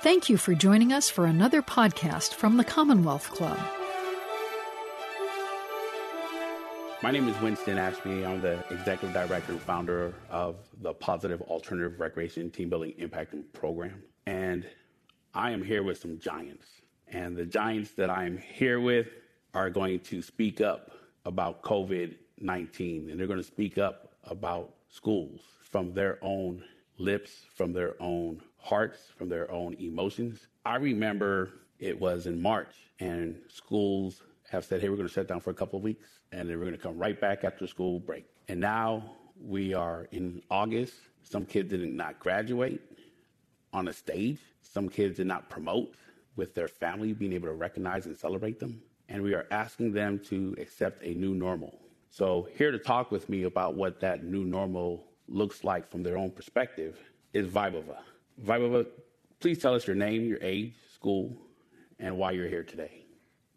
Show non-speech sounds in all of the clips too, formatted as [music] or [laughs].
Thank you for joining us for another podcast from the Commonwealth Club. My name is Winston Ashby. I'm the executive director and founder of the Positive Alternative Recreation Team Building Impact Program. And I am here with some giants. And the giants that I'm here with are going to speak up about COVID 19. And they're going to speak up about schools from their own lips, from their own hearts, from their own emotions. I remember it was in March, and schools have said, hey, we're going to shut down for a couple of weeks, and then we're going to come right back after school break. And now we are in August. Some kids did not graduate on a stage, some kids did not promote with their family being able to recognize and celebrate them. And we are asking them to accept a new normal. So, here to talk with me about what that new normal looks like from their own perspective is Vaibhava. Vaibhava, please tell us your name, your age, school, and why you're here today.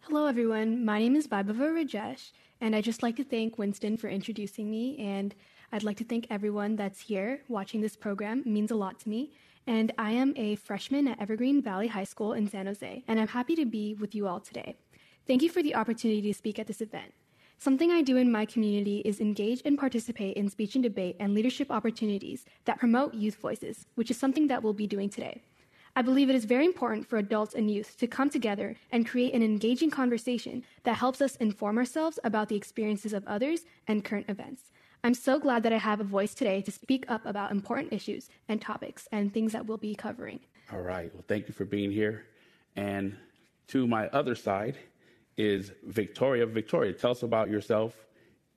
Hello, everyone. My name is Vaibhava Rajesh, and I'd just like to thank Winston for introducing me. And I'd like to thank everyone that's here watching this program. It means a lot to me. And I am a freshman at Evergreen Valley High School in San Jose, and I'm happy to be with you all today. Thank you for the opportunity to speak at this event. Something I do in my community is engage and participate in speech and debate and leadership opportunities that promote youth voices, which is something that we'll be doing today. I believe it is very important for adults and youth to come together and create an engaging conversation that helps us inform ourselves about the experiences of others and current events. I'm so glad that I have a voice today to speak up about important issues and topics and things that we'll be covering. All right. Well, thank you for being here. And to my other side, is Victoria. Victoria, tell us about yourself.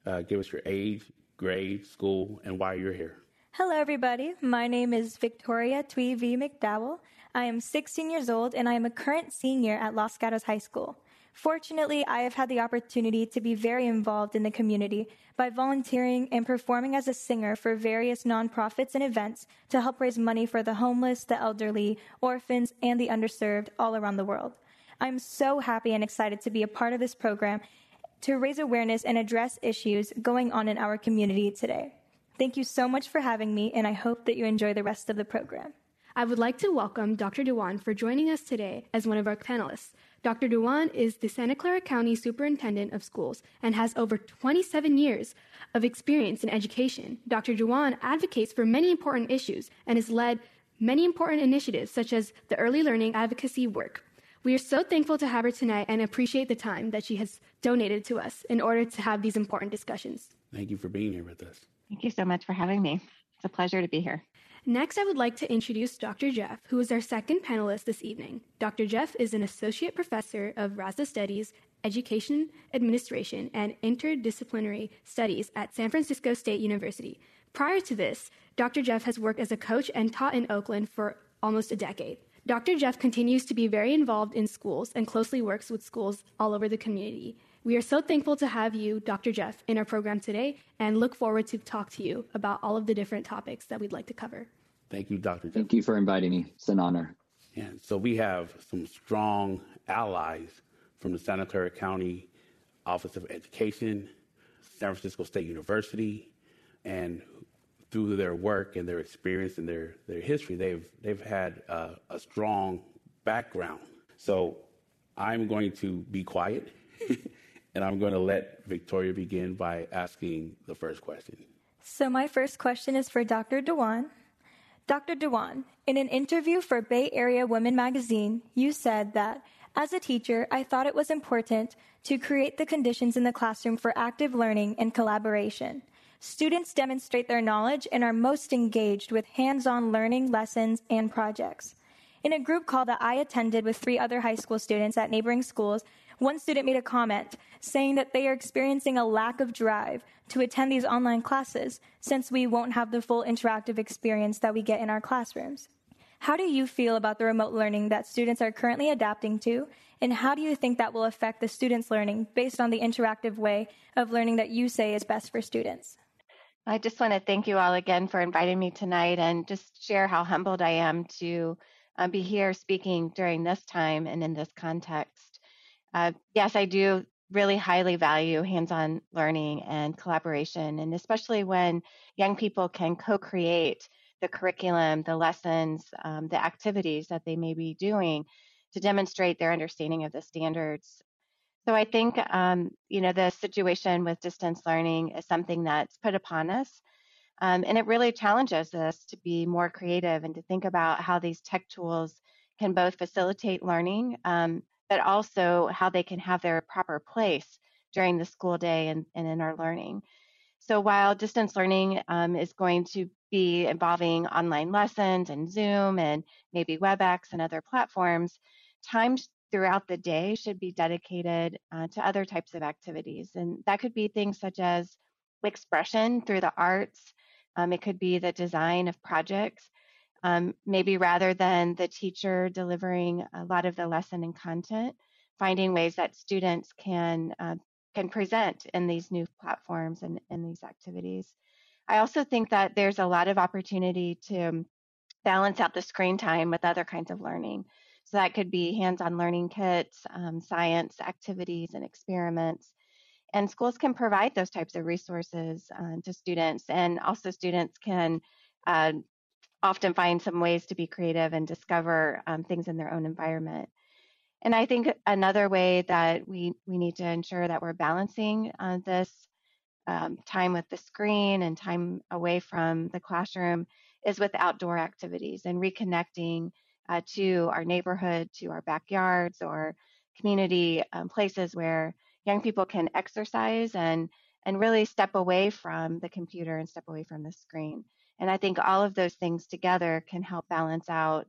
Uh, give us your age, grade, school, and why you're here. Hello, everybody. My name is Victoria Twee V. McDowell. I am 16 years old and I am a current senior at Los Gatos High School. Fortunately, I have had the opportunity to be very involved in the community by volunteering and performing as a singer for various nonprofits and events to help raise money for the homeless, the elderly, orphans, and the underserved all around the world. I'm so happy and excited to be a part of this program to raise awareness and address issues going on in our community today. Thank you so much for having me, and I hope that you enjoy the rest of the program. I would like to welcome Dr. Dewan for joining us today as one of our panelists. Dr. Dewan is the Santa Clara County Superintendent of Schools and has over 27 years of experience in education. Dr. Dewan advocates for many important issues and has led many important initiatives such as the early learning advocacy work, we are so thankful to have her tonight and appreciate the time that she has donated to us in order to have these important discussions. Thank you for being here with us. Thank you so much for having me. It's a pleasure to be here. Next, I would like to introduce Dr. Jeff, who is our second panelist this evening. Dr. Jeff is an associate professor of Raza Studies, Education Administration, and Interdisciplinary Studies at San Francisco State University. Prior to this, Dr. Jeff has worked as a coach and taught in Oakland for almost a decade. Dr. Jeff continues to be very involved in schools and closely works with schools all over the community. We are so thankful to have you, Dr. Jeff, in our program today and look forward to talk to you about all of the different topics that we'd like to cover. Thank you, Dr. Jeff. Thank you for inviting me. It's an honor. Yeah, so we have some strong allies from the Santa Clara County Office of Education, San Francisco State University, and through their work and their experience and their, their history, they've, they've had uh, a strong background. So I'm going to be quiet [laughs] and I'm going to let Victoria begin by asking the first question. So, my first question is for Dr. Dewan. Dr. Dewan, in an interview for Bay Area Women magazine, you said that as a teacher, I thought it was important to create the conditions in the classroom for active learning and collaboration. Students demonstrate their knowledge and are most engaged with hands-on learning lessons and projects. In a group call that I attended with three other high school students at neighboring schools, one student made a comment saying that they are experiencing a lack of drive to attend these online classes since we won't have the full interactive experience that we get in our classrooms. How do you feel about the remote learning that students are currently adapting to? And how do you think that will affect the students' learning based on the interactive way of learning that you say is best for students? I just want to thank you all again for inviting me tonight and just share how humbled I am to uh, be here speaking during this time and in this context. Uh, yes, I do really highly value hands on learning and collaboration, and especially when young people can co create the curriculum, the lessons, um, the activities that they may be doing to demonstrate their understanding of the standards. So I think, um, you know, the situation with distance learning is something that's put upon us. Um, and it really challenges us to be more creative and to think about how these tech tools can both facilitate learning, um, but also how they can have their proper place during the school day and, and in our learning. So while distance learning um, is going to be involving online lessons and Zoom and maybe WebEx and other platforms, times throughout the day should be dedicated uh, to other types of activities. And that could be things such as expression through the arts, um, it could be the design of projects. Um, maybe rather than the teacher delivering a lot of the lesson and content, finding ways that students can uh, can present in these new platforms and in these activities. I also think that there's a lot of opportunity to balance out the screen time with other kinds of learning. So that could be hands-on learning kits, um, science activities and experiments. And schools can provide those types of resources uh, to students, and also students can uh, often find some ways to be creative and discover um, things in their own environment. And I think another way that we, we need to ensure that we're balancing uh, this um, time with the screen and time away from the classroom is with outdoor activities and reconnecting uh, to our neighborhood, to our backyards or community um, places where young people can exercise and and really step away from the computer and step away from the screen. And I think all of those things together can help balance out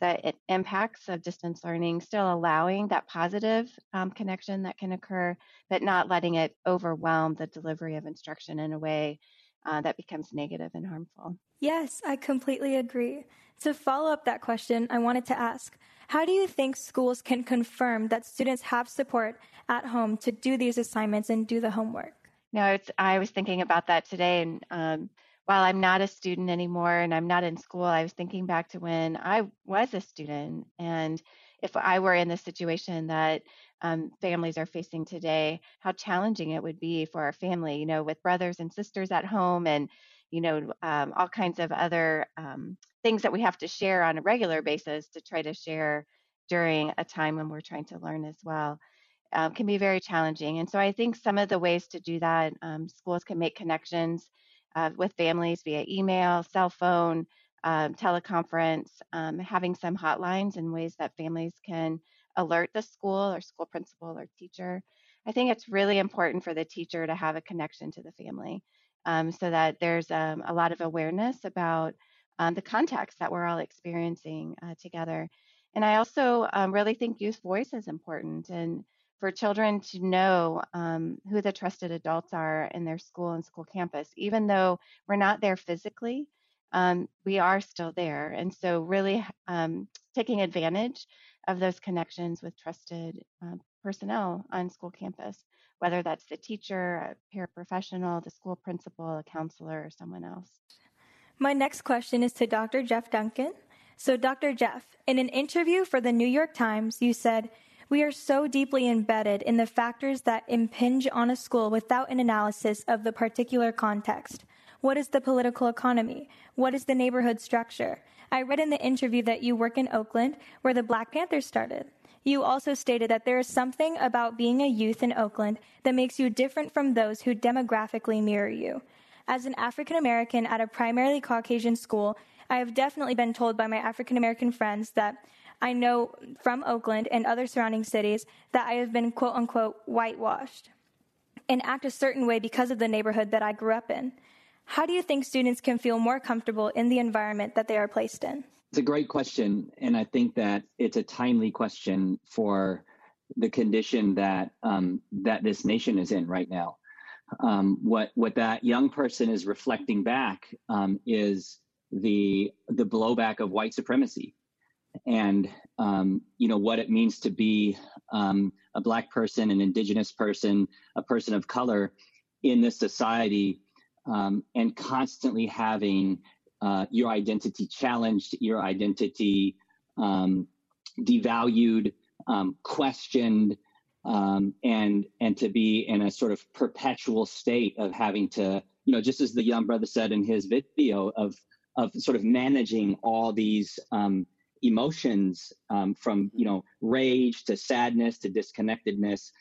the impacts of distance learning, still allowing that positive um, connection that can occur, but not letting it overwhelm the delivery of instruction in a way uh, that becomes negative and harmful. Yes, I completely agree. To follow up that question, I wanted to ask how do you think schools can confirm that students have support at home to do these assignments and do the homework? No, I was thinking about that today, and um, while I'm not a student anymore and I'm not in school, I was thinking back to when I was a student. And if I were in the situation that um, families are facing today, how challenging it would be for our family, you know, with brothers and sisters at home and, you know, um, all kinds of other um, things that we have to share on a regular basis to try to share during a time when we're trying to learn as well. Um, can be very challenging. And so I think some of the ways to do that, um, schools can make connections uh, with families via email, cell phone, um, teleconference, having some hotlines and ways that families can alert the school or school principal or teacher. I think it's really important for the teacher to have a connection to the family um, so that there's um, a lot of awareness about um, the context that we're all experiencing uh, together. And I also um, really think youth voice is important. And for children to know um, who the trusted adults are in their school and school campus, even though we're not there physically, um, we are still there. And so, really um, taking advantage of those connections with trusted uh, personnel on school campus, whether that's the teacher, a paraprofessional, the school principal, a counselor, or someone else. My next question is to Dr. Jeff Duncan. So, Dr. Jeff, in an interview for the New York Times, you said, we are so deeply embedded in the factors that impinge on a school without an analysis of the particular context. What is the political economy? What is the neighborhood structure? I read in the interview that you work in Oakland, where the Black Panthers started. You also stated that there is something about being a youth in Oakland that makes you different from those who demographically mirror you. As an African American at a primarily Caucasian school, I have definitely been told by my African American friends that I know from Oakland and other surrounding cities that I have been quote unquote whitewashed and act a certain way because of the neighborhood that I grew up in. How do you think students can feel more comfortable in the environment that they are placed in? It's a great question. And I think that it's a timely question for the condition that um, that this nation is in right now. Um, what what that young person is reflecting back um, is the the blowback of white supremacy and um, you know what it means to be um, a black person, an indigenous person, a person of color in this society, um, and constantly having uh, your identity challenged, your identity um, devalued, um, questioned, um, and and to be in a sort of perpetual state of having to, you know, just as the young brother said in his video of of sort of managing all these um, emotions um, from you know rage to sadness to disconnectedness.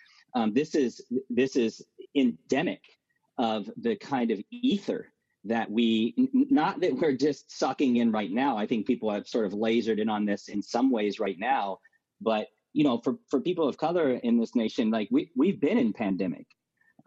This is this is endemic of the kind of ether that we not that we're just sucking in right now. I think people have sort of lasered in on this in some ways right now, but you know, for for people of color in this nation, like we we've been in pandemic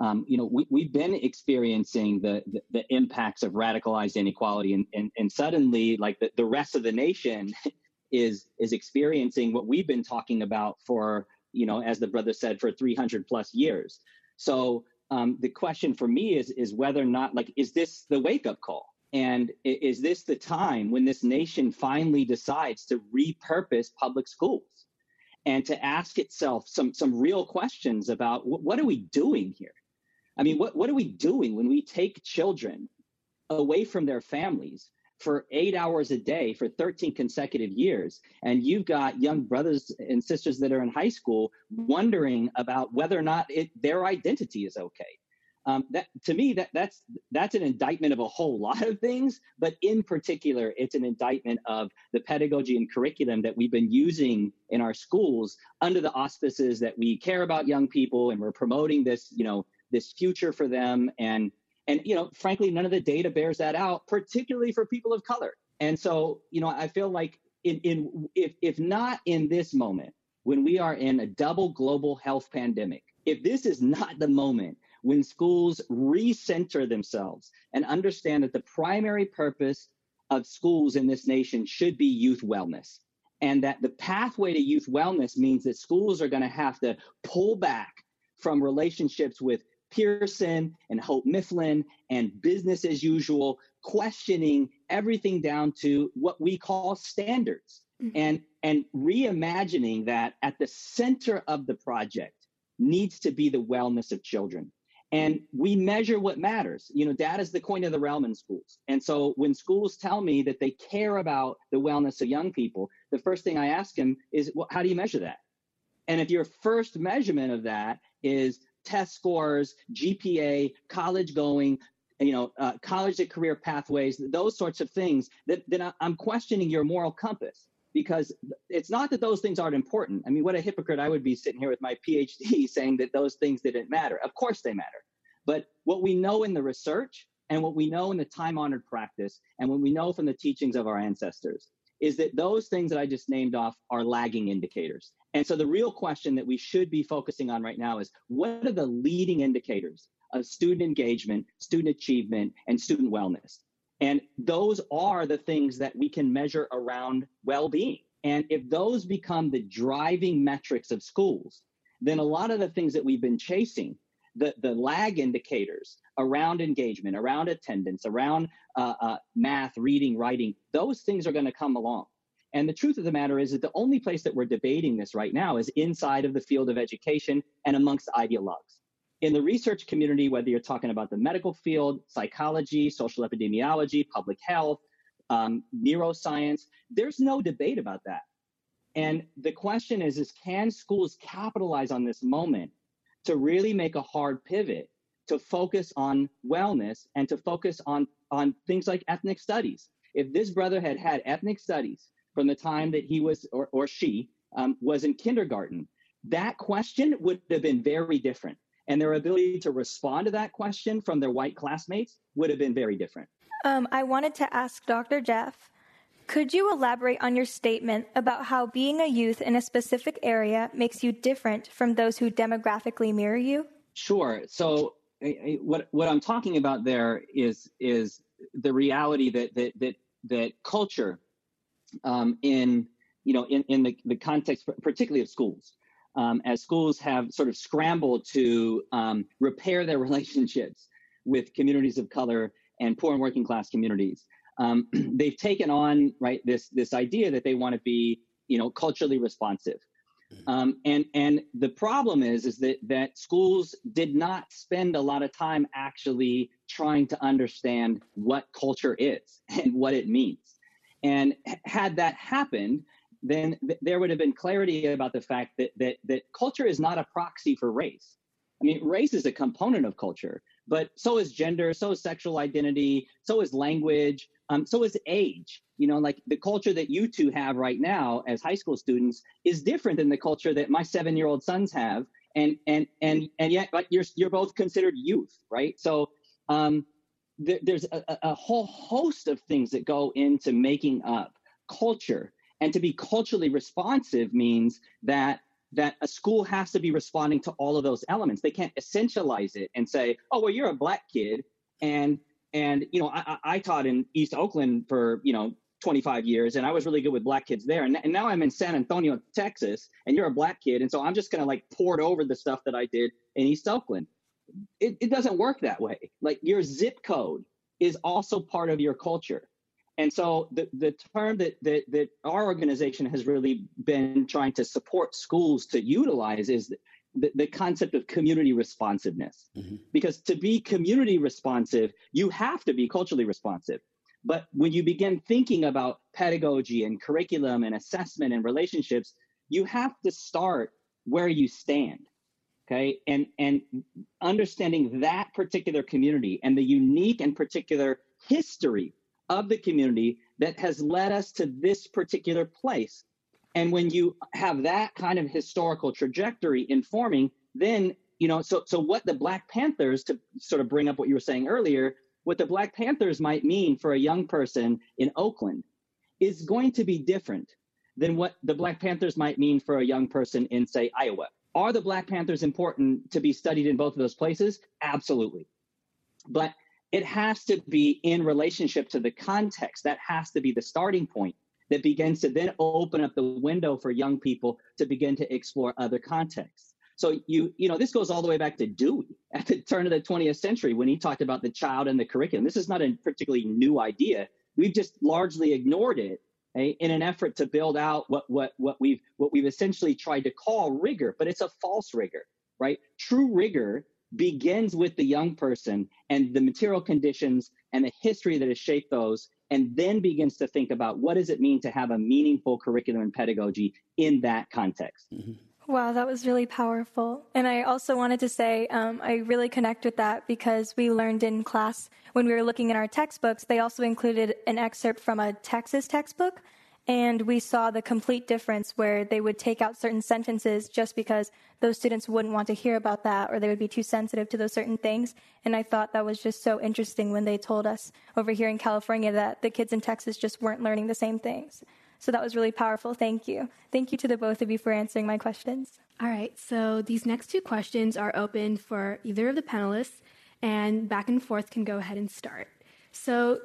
um, you know, we, we've been experiencing the, the, the impacts of radicalized inequality and, and, and suddenly like the, the rest of the nation [laughs] is, is experiencing what we've been talking about for, you know, as the brother said, for 300 plus years. So um, the question for me is, is whether or not like, is this the wake up call? And is this the time when this nation finally decides to repurpose public schools and to ask itself some, some real questions about what are we doing here? I mean, what, what are we doing when we take children away from their families for eight hours a day for 13 consecutive years? And you've got young brothers and sisters that are in high school wondering about whether or not it, their identity is okay. Um, that to me that that's that's an indictment of a whole [laughs] lot of things but in particular it's an indictment of the pedagogy and curriculum that we've been using in our schools under the auspices that we care about young people and we're promoting this you know this future for them and and you know frankly none of the data bears that out particularly for people of color. And so you know i feel like in in if if not in this moment when we are in a double global health pandemic if this is not the moment when schools recenter themselves and understand that the primary purpose of schools in this nation should be youth wellness and that the pathway to youth wellness means that schools are going to have to pull back from relationships with Pearson and Houghton Mifflin and business as usual, questioning everything down to what we call standards mm-hmm. and, and reimagining that at the center of the project needs to be the wellness of children. And we measure what matters. You know, data is the coin of the realm in schools. And so when schools tell me that they care about the wellness of young people, the first thing I ask them is, well, how do you measure that? And if your first measurement of that is test scores, GPA, college going, you know, uh, college to career pathways, those sorts of things, that, then I'm questioning your moral compass because it's not that those things aren't important. I mean, what a hypocrite I would be sitting here with my PhD [laughs] saying that those things didn't matter. Of course they matter. But what we know in the research and what we know in the time honored practice and what we know from the teachings of our ancestors is that those things that I just named off are lagging indicators. And so the real question that we should be focusing on right now is what are the leading indicators of student engagement, student achievement, and student wellness? And those are the things that we can measure around well being. And if those become the driving metrics of schools, then a lot of the things that we've been chasing, the, the lag indicators around engagement, around attendance, around uh, uh, math, reading, writing, those things are going to come along. And the truth of the matter is that the only place that we're debating this right now is inside of the field of education and amongst ideologues. In the research community, whether you're talking about the medical field, psychology, social epidemiology, public health, um, neuroscience, there's no debate about that. And the question is, is can schools capitalize on this moment to really make a hard pivot to focus on wellness and to focus on, on things like ethnic studies? If this brother had had ethnic studies from the time that he was or, or she um, was in kindergarten, that question would have been very different. And their ability to respond to that question from their white classmates would have been very different. Um, I wanted to ask Dr. Jeff could you elaborate on your statement about how being a youth in a specific area makes you different from those who demographically mirror you? Sure. So, what what I'm talking about there is is the reality that that that that culture um, in you know in, in the, the context particularly of schools um, as schools have sort of scrambled to um, repair their [laughs] relationships with communities of color and poor and working class communities um, [clears throat] they've taken on right this this idea that they want to be you know culturally responsive. Um, and and the problem is is that that schools did not spend a lot of time actually trying to understand what culture is [laughs] and what it means. And had that happened, then th- there would have been clarity about the fact that, that, that culture is not a proxy for race. I mean, race is a component of culture, but so is gender, so is sexual identity, so is language, um, so is age. You know, like the culture that you two have right now as high school students is different than the culture that my seven-year-old sons have, and and and and yet, like you're you're both considered youth, right? So um, th- there's a, a whole host of things that go into making up culture, and to be culturally responsive means that that a school has to be responding to all of those elements. They can't essentialize it and say, "Oh, well, you're a black kid," and and you know, I, I taught in East Oakland for you know 25 years, and I was really good with black kids there. And, and now I'm in San Antonio, Texas, and you're a black kid, and so I'm just gonna like port over the stuff that I did in East Oakland. It, it doesn't work that way. Like your zip code is also part of your culture. And so the, the term that, that, that our organization has really been trying to support schools to utilize is the, the concept of community responsiveness. Mm-hmm. Because to be community responsive, you have to be culturally responsive. But when you begin thinking about pedagogy and curriculum and assessment and relationships, you have to start where you stand. Okay. And and understanding that particular community and the unique and particular history of the community that has led us to this particular place. And when you have that kind of historical trajectory informing, then, you know, so, so what the Black Panthers, to sort of bring up what you were saying earlier, what the Black Panthers might mean for a young person in Oakland is going to be different than what the Black Panthers might mean for a young person in, say, Iowa. Are the Black Panthers important to be studied in both of those places? Absolutely. But it has to be in relationship to the context. That has to be the starting point that begins to then open up the window for young people to begin to explore other contexts. So you, you know, this goes all the way back to Dewey at the turn of the 20th century when he talked about the child and the curriculum. This is not a particularly new idea. We've just largely ignored it okay, in an effort to build out what what what we've what we've essentially tried to call rigor, but it's a false rigor, right? True rigor begins with the young person and the material conditions and the history that has shaped those and then begins to think about what does it mean to have a meaningful curriculum and pedagogy in that context mm-hmm. Wow, that was really powerful. And I also wanted to say um, I really connect with that because we learned in class when we were looking at our textbooks, they also included an excerpt from a Texas textbook and we saw the complete difference where they would take out certain sentences just because those students wouldn't want to hear about that or they would be too sensitive to those certain things. And I thought that was just so interesting when they told us over here in California that the kids in Texas just weren't learning the same things. So that was really powerful. Thank you. Thank you to the both of you for answering my questions. All right. So these next two questions are open for either of the panelists, and back and forth can go ahead and start. So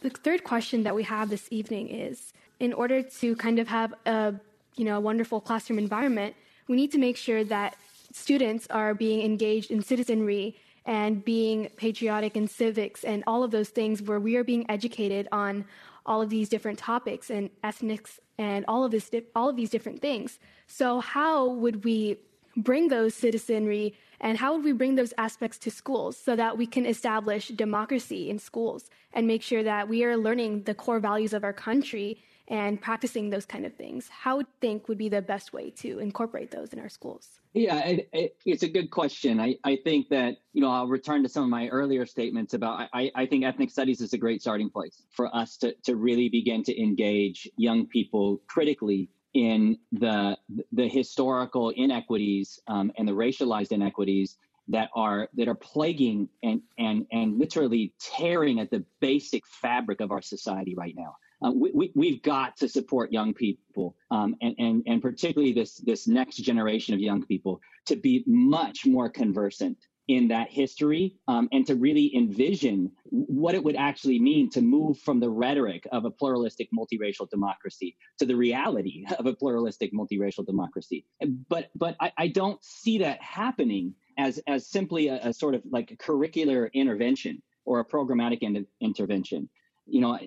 the third question that we have this evening is in order to kind of have a you know a wonderful classroom environment, we need to make sure that students are being engaged in citizenry and being patriotic in civics and all of those things where we are being educated on all of these different topics and ethnics and all of this all of these different things. So how would we bring those citizenry and how would we bring those aspects to schools so that we can establish democracy in schools and make sure that we are learning the core values of our country and practicing those kind of things. How would think would be the best way to incorporate those in our schools? Yeah, it, it, it's a good question. I, I think that, you know, I'll return to some of my earlier statements about I, I think ethnic studies is a great starting place for us to, to really begin to engage young people critically in the the historical inequities um, and the racialized inequities that are that are plaguing and and and literally tearing at the basic fabric of our society right now. Uh, we, we, have got to support young people um, and, and, and particularly this, this next generation of young people to be much more conversant in that history um, and to really envision what it would actually mean to move from the rhetoric of a pluralistic multiracial democracy to the reality of a pluralistic multiracial democracy. But but I, I don't see that happening as as simply a, a, sort of like curricular intervention or a programmatic in, intervention you know,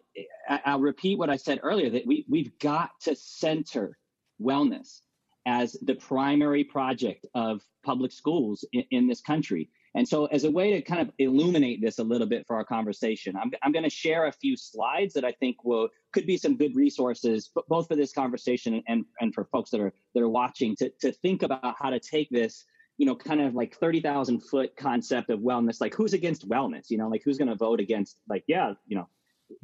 I, will repeat what I said earlier that we, we've got to center wellness as the primary project of public schools in, in, this country. And so, as a way to kind of illuminate this a little bit for our conversation, I'm, I'm going to share a few slides that I think will could be some good resources, but both for this conversation and, and for folks that are that are watching to, to think about how to take this you know, kind of like 30,000 foot concept of wellness. Like who's against wellness? You know, like who's going to vote against like, yeah, you know,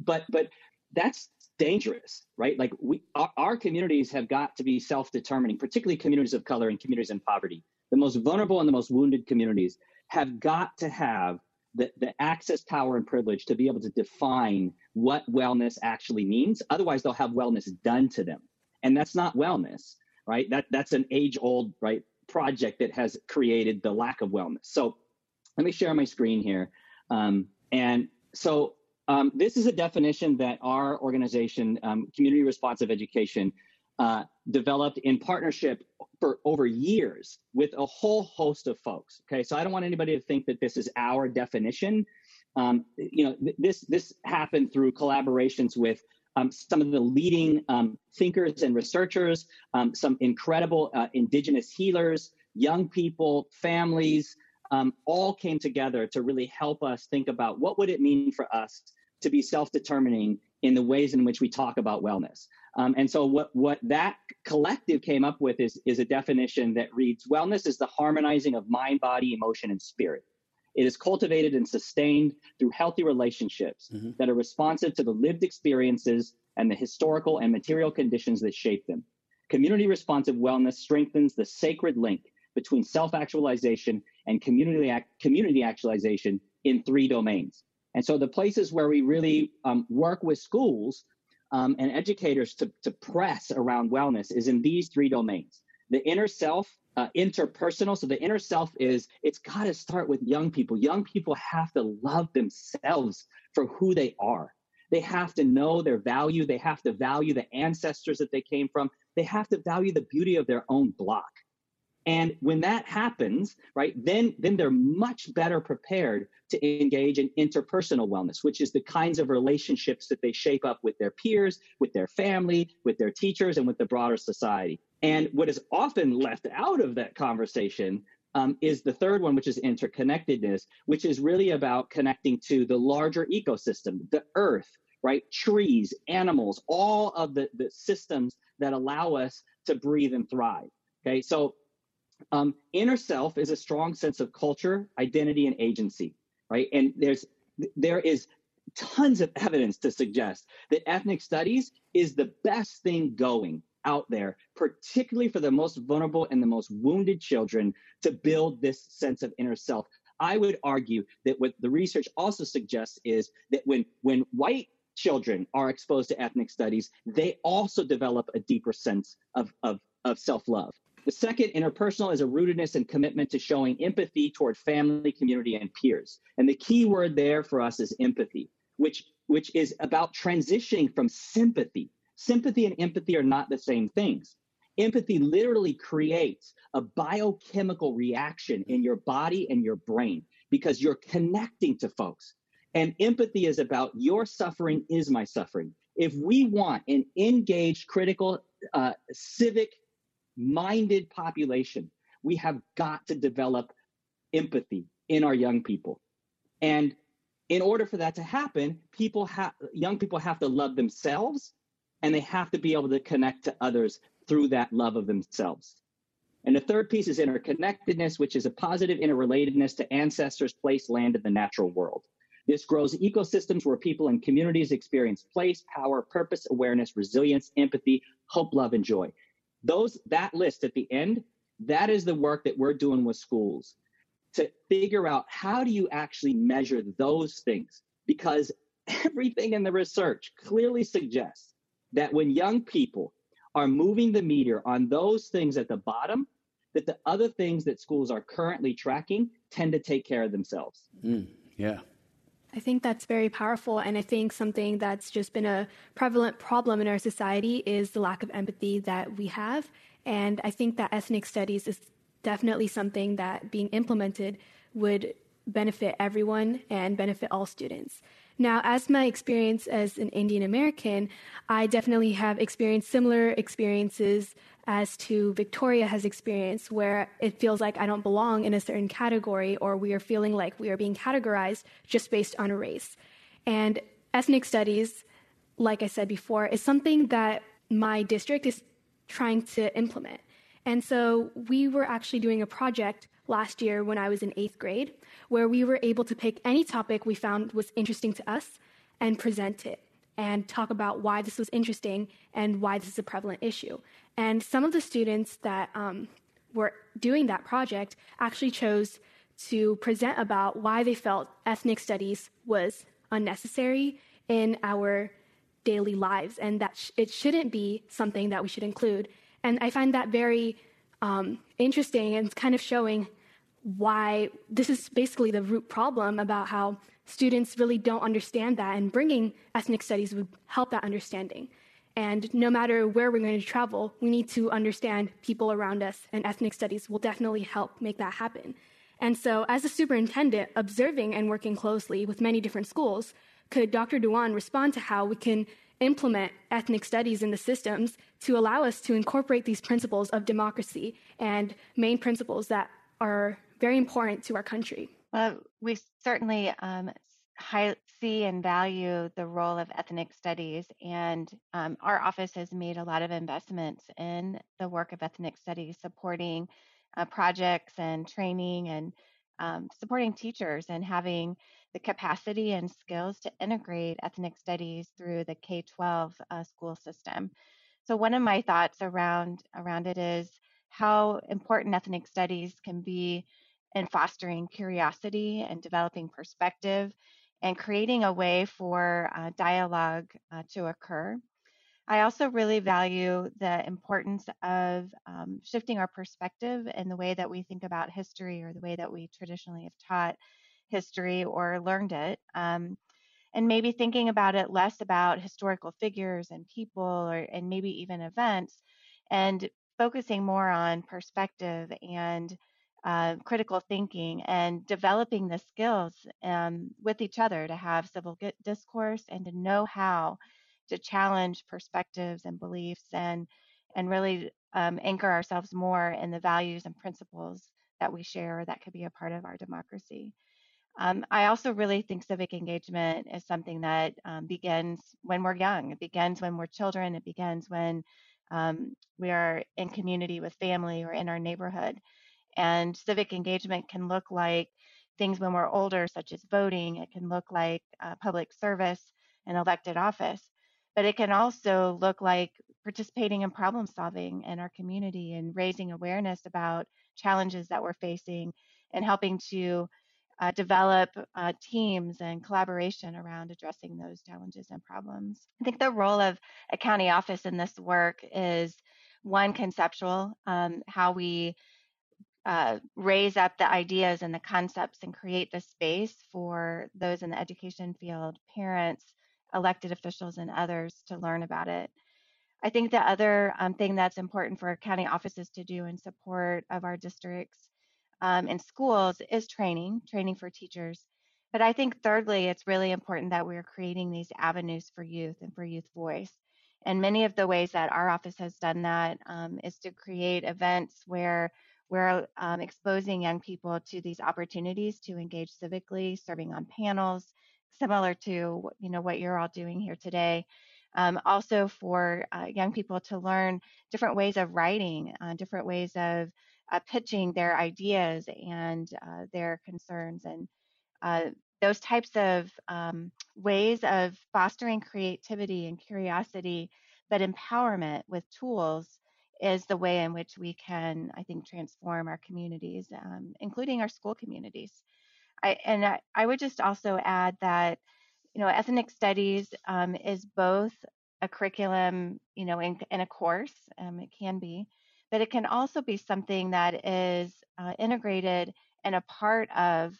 but, but that's dangerous, right? Like we, our, our communities have got to be self-determining, particularly communities of color and communities in poverty. The most vulnerable and the most wounded communities have got to have the, the access, power, and privilege to be able to define what wellness actually means. Otherwise, they'll have wellness done to them. And that's not wellness, right? That that's an age-old, right, project that has created the lack of wellness. So let me share my screen here. Um, and so um, this is a definition that our organization, um, Community Responsive Education, uh, developed in partnership for over years with a whole host of folks. Okay, so I don't want anybody to think that this is our definition. Um, you know, th- this this happened through collaborations with um, some of the leading um, thinkers and researchers, um, some incredible uh, indigenous healers, young people, families, um, all came together to really help us think about what would it mean for us to be self-determining in the ways in which we talk about wellness. Um, and so what, what that collective came up with is, is a definition that reads, wellness is the harmonizing of mind, body, emotion, and spirit. It is cultivated and sustained through healthy relationships mm-hmm. that are responsive to the lived experiences and the historical and material conditions that shape them. Community responsive wellness strengthens the sacred link between self actualization and community, community actualization in three domains and so the places where we really um, work with schools um, and educators to, to press around wellness is in these three domains. The inner self, uh, interpersonal. So the inner self is, it's got to start with young people. Young people have to love themselves for who they are. They have to know their value. They have to value the ancestors that they came from. They have to value the beauty of their own block. And when that happens, right, then, then they're much better prepared to engage in interpersonal wellness, which is the kinds of relationships that they shape up with their peers, with their family, with their teachers, and with the broader society. And what is often left out of that conversation um, is the third one, which is interconnectedness, which is really about connecting to the larger ecosystem, the earth, right? Trees, animals, all of the, the systems that allow us to breathe and thrive. Okay, so um, inner self is a strong sense of culture, identity, and agency, right? And there's there is tons of evidence to suggest that ethnic studies is the best thing going out there, particularly for the most vulnerable and the most wounded children, to build this sense of inner self. I would argue that what the research also suggests is that when when white children are exposed to ethnic studies, they also develop a deeper sense of, of, of self love. The second, interpersonal, is a rootedness and commitment to showing empathy toward family, community, and peers. And the key word there for us is empathy, which, which is about transitioning from sympathy. Sympathy and empathy are not the same things. Empathy literally creates a biochemical reaction in your body and your brain because you're connecting to folks. And empathy is about your suffering is my suffering. If we want an engaged, critical, uh, civic minded population, we have got to develop empathy in our young people. And in order for that to happen, people have young people have to love themselves and they have to be able to connect to others through that love of themselves. And the third piece is interconnectedness, which is a positive interrelatedness to ancestors, place, land, and the natural world. This grows ecosystems where people and communities experience place, power, purpose, awareness, resilience, empathy, hope, love, and joy those that list at the end that is the work that we're doing with schools to figure out how do you actually measure those things? Because everything in the research clearly suggests that when young people are moving the meter on those things at the bottom that the other things that schools are currently tracking tend to take care of themselves. Mm, yeah I think that's very powerful. And I think something that's just been a prevalent problem in our society is the lack of empathy that we have. And I think that ethnic studies is definitely something that being implemented would benefit everyone and benefit all students. Now, as my experience as an Indian American, I definitely have experienced similar experiences as to Victoria has experienced, where it feels like I don't belong in a certain category, or we are feeling like we are being categorized just based on a race. And ethnic studies, like I said before, is something that my district is trying to implement. And so we were actually doing a project last year when I was in eighth grade, where we were able to pick any topic we found was interesting to us and present it and talk about why this was interesting and why this is a prevalent issue. And some of the students that um, were doing that project actually chose to present about why they felt ethnic studies was unnecessary in our daily lives and that sh- it shouldn't be something that we should include. And I find that very um, interesting and kind of showing why this is basically the root problem about how students really don't understand that, and bringing ethnic studies would help that understanding. And no matter where we're going to travel, we need to understand people around us, and ethnic studies will definitely help make that happen. And so, as a superintendent, observing and working closely with many different schools, could Dr. Dewan respond to how we can implement ethnic studies in the systems to allow us to incorporate these principles of democracy and main principles that are very important to our country? Well, we certainly um, high, see and value the role of ethnic studies, and um, our office has made a lot of investments in the work of ethnic studies, supporting uh, projects and training and um, supporting teachers and having the capacity and skills to integrate ethnic studies through the K 12 uh, school system. So, one of my thoughts around, around it is how important ethnic studies can be in fostering curiosity and developing perspective and creating a way for uh, dialogue uh, to occur. I also really value the importance of um, shifting our perspective and the way that we think about history or the way that we traditionally have taught history or learned it. Um, and maybe thinking about it less about historical figures and people or and maybe even events and focusing more on perspective and uh, critical thinking and developing the skills um, with each other to have civil discourse and to know how to challenge perspectives and beliefs and and really um, anchor ourselves more in the values and principles that we share that could be a part of our democracy. Um, I also really think civic engagement is something that um, begins when we're young. It begins when we're children. It begins when um, we are in community with family or in our neighborhood. And civic engagement can look like things when we're older, such as voting. It can look like uh, public service and elected office. But it can also look like participating in problem solving in our community and raising awareness about challenges that we're facing and helping to uh, develop uh, teams and collaboration around addressing those challenges and problems. I think the role of a county office in this work is one conceptual, um, how we uh, raise up the ideas and the concepts and create the space for those in the education field, parents, elected officials, and others to learn about it. I think the other um, thing that's important for county offices to do in support of our districts um, in schools is training, training for teachers. But I think thirdly, it's really important that we're creating these avenues for youth and for youth voice. And many of the ways that our office has done that um, is to create events where we're um, exposing young people to these opportunities to engage civically, serving on panels, similar to you know what you're all doing here today. Um, also for uh, young people to learn different ways of writing, uh, different ways of uh, pitching their ideas and uh, their concerns and uh, those types of um, ways of fostering creativity and curiosity, but empowerment with tools is the way in which we can, I think, transform our communities, um, including our school communities. I, and I, I, would just also add that, you know, ethnic studies um, is both a curriculum, you know, in, in a course, um, it can be, but it can also be something that is uh, integrated and a part of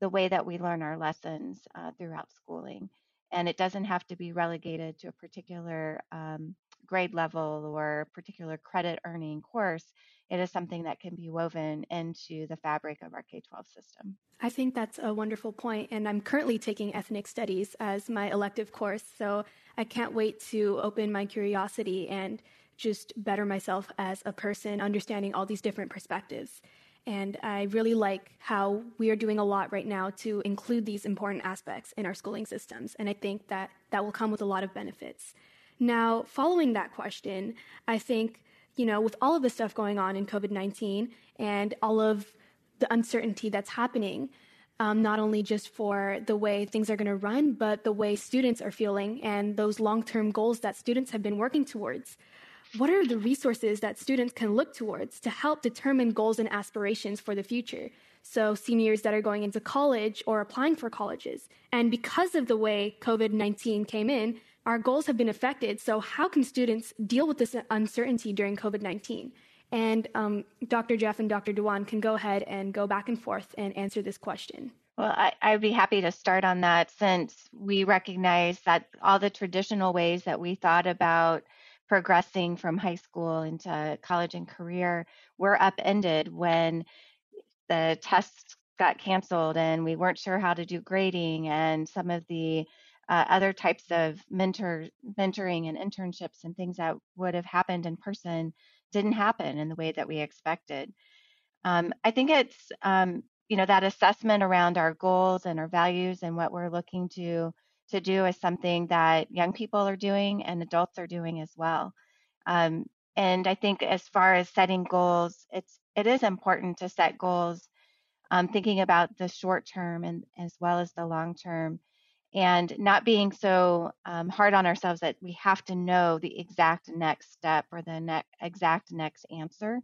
the way that we learn our lessons uh, throughout schooling. And it doesn't have to be relegated to a particular um, grade level or particular credit earning course. It is something that can be woven into the fabric of our K 12 system. I think that's a wonderful point, and I'm currently taking ethnic studies as my elective course, so I can't wait to open my curiosity and just better myself as a person, understanding all these different perspectives. And I really like how we are doing a lot right now to include these important aspects in our schooling systems. And I think that that will come with a lot of benefits. Now, following that question, I think, you know, with all of the stuff going on in COVID 19 and all of the uncertainty that's happening, um, not only just for the way things are going to run, but the way students are feeling and those long term goals that students have been working towards. What are the resources that students can look towards to help determine goals and aspirations for the future? So, seniors that are going into college or applying for colleges. And because of the way COVID 19 came in, our goals have been affected. So, how can students deal with this uncertainty during COVID 19? And um, Dr. Jeff and Dr. Dewan can go ahead and go back and forth and answer this question. Well, I, I'd be happy to start on that since we recognize that all the traditional ways that we thought about progressing from high school into college and career were upended when the tests got canceled and we weren't sure how to do grading and some of the uh, other types of mentor mentoring and internships and things that would have happened in person didn't happen in the way that we expected. Um, I think it's um, you know that assessment around our goals and our values and what we're looking to to do is something that young people are doing and adults are doing as well. Um, and I think as far as setting goals, it's it is important to set goals, um, thinking about the short term and as well as the long term, and not being so um, hard on ourselves that we have to know the exact next step or the ne- exact next answer,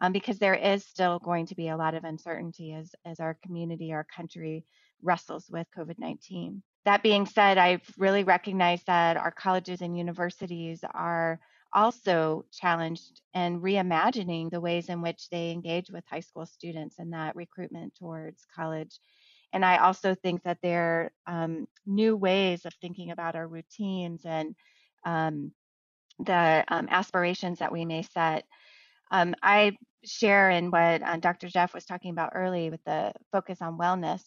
um, because there is still going to be a lot of uncertainty as as our community, our country wrestles with COVID nineteen. That being said, I've really recognized that our colleges and universities are also challenged and reimagining the ways in which they engage with high school students and that recruitment towards college. And I also think that there are um, new ways of thinking about our routines and um, the um, aspirations that we may set. Um, I share in what uh, Dr. Jeff was talking about early with the focus on wellness.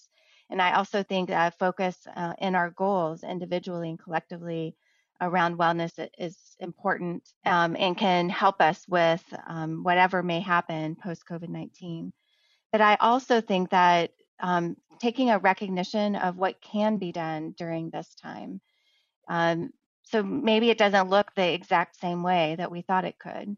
And I also think that focus uh, in our goals individually and collectively around wellness is important um, and can help us with um, whatever may happen post COVID 19. But I also think that um, taking a recognition of what can be done during this time. Um, so maybe it doesn't look the exact same way that we thought it could,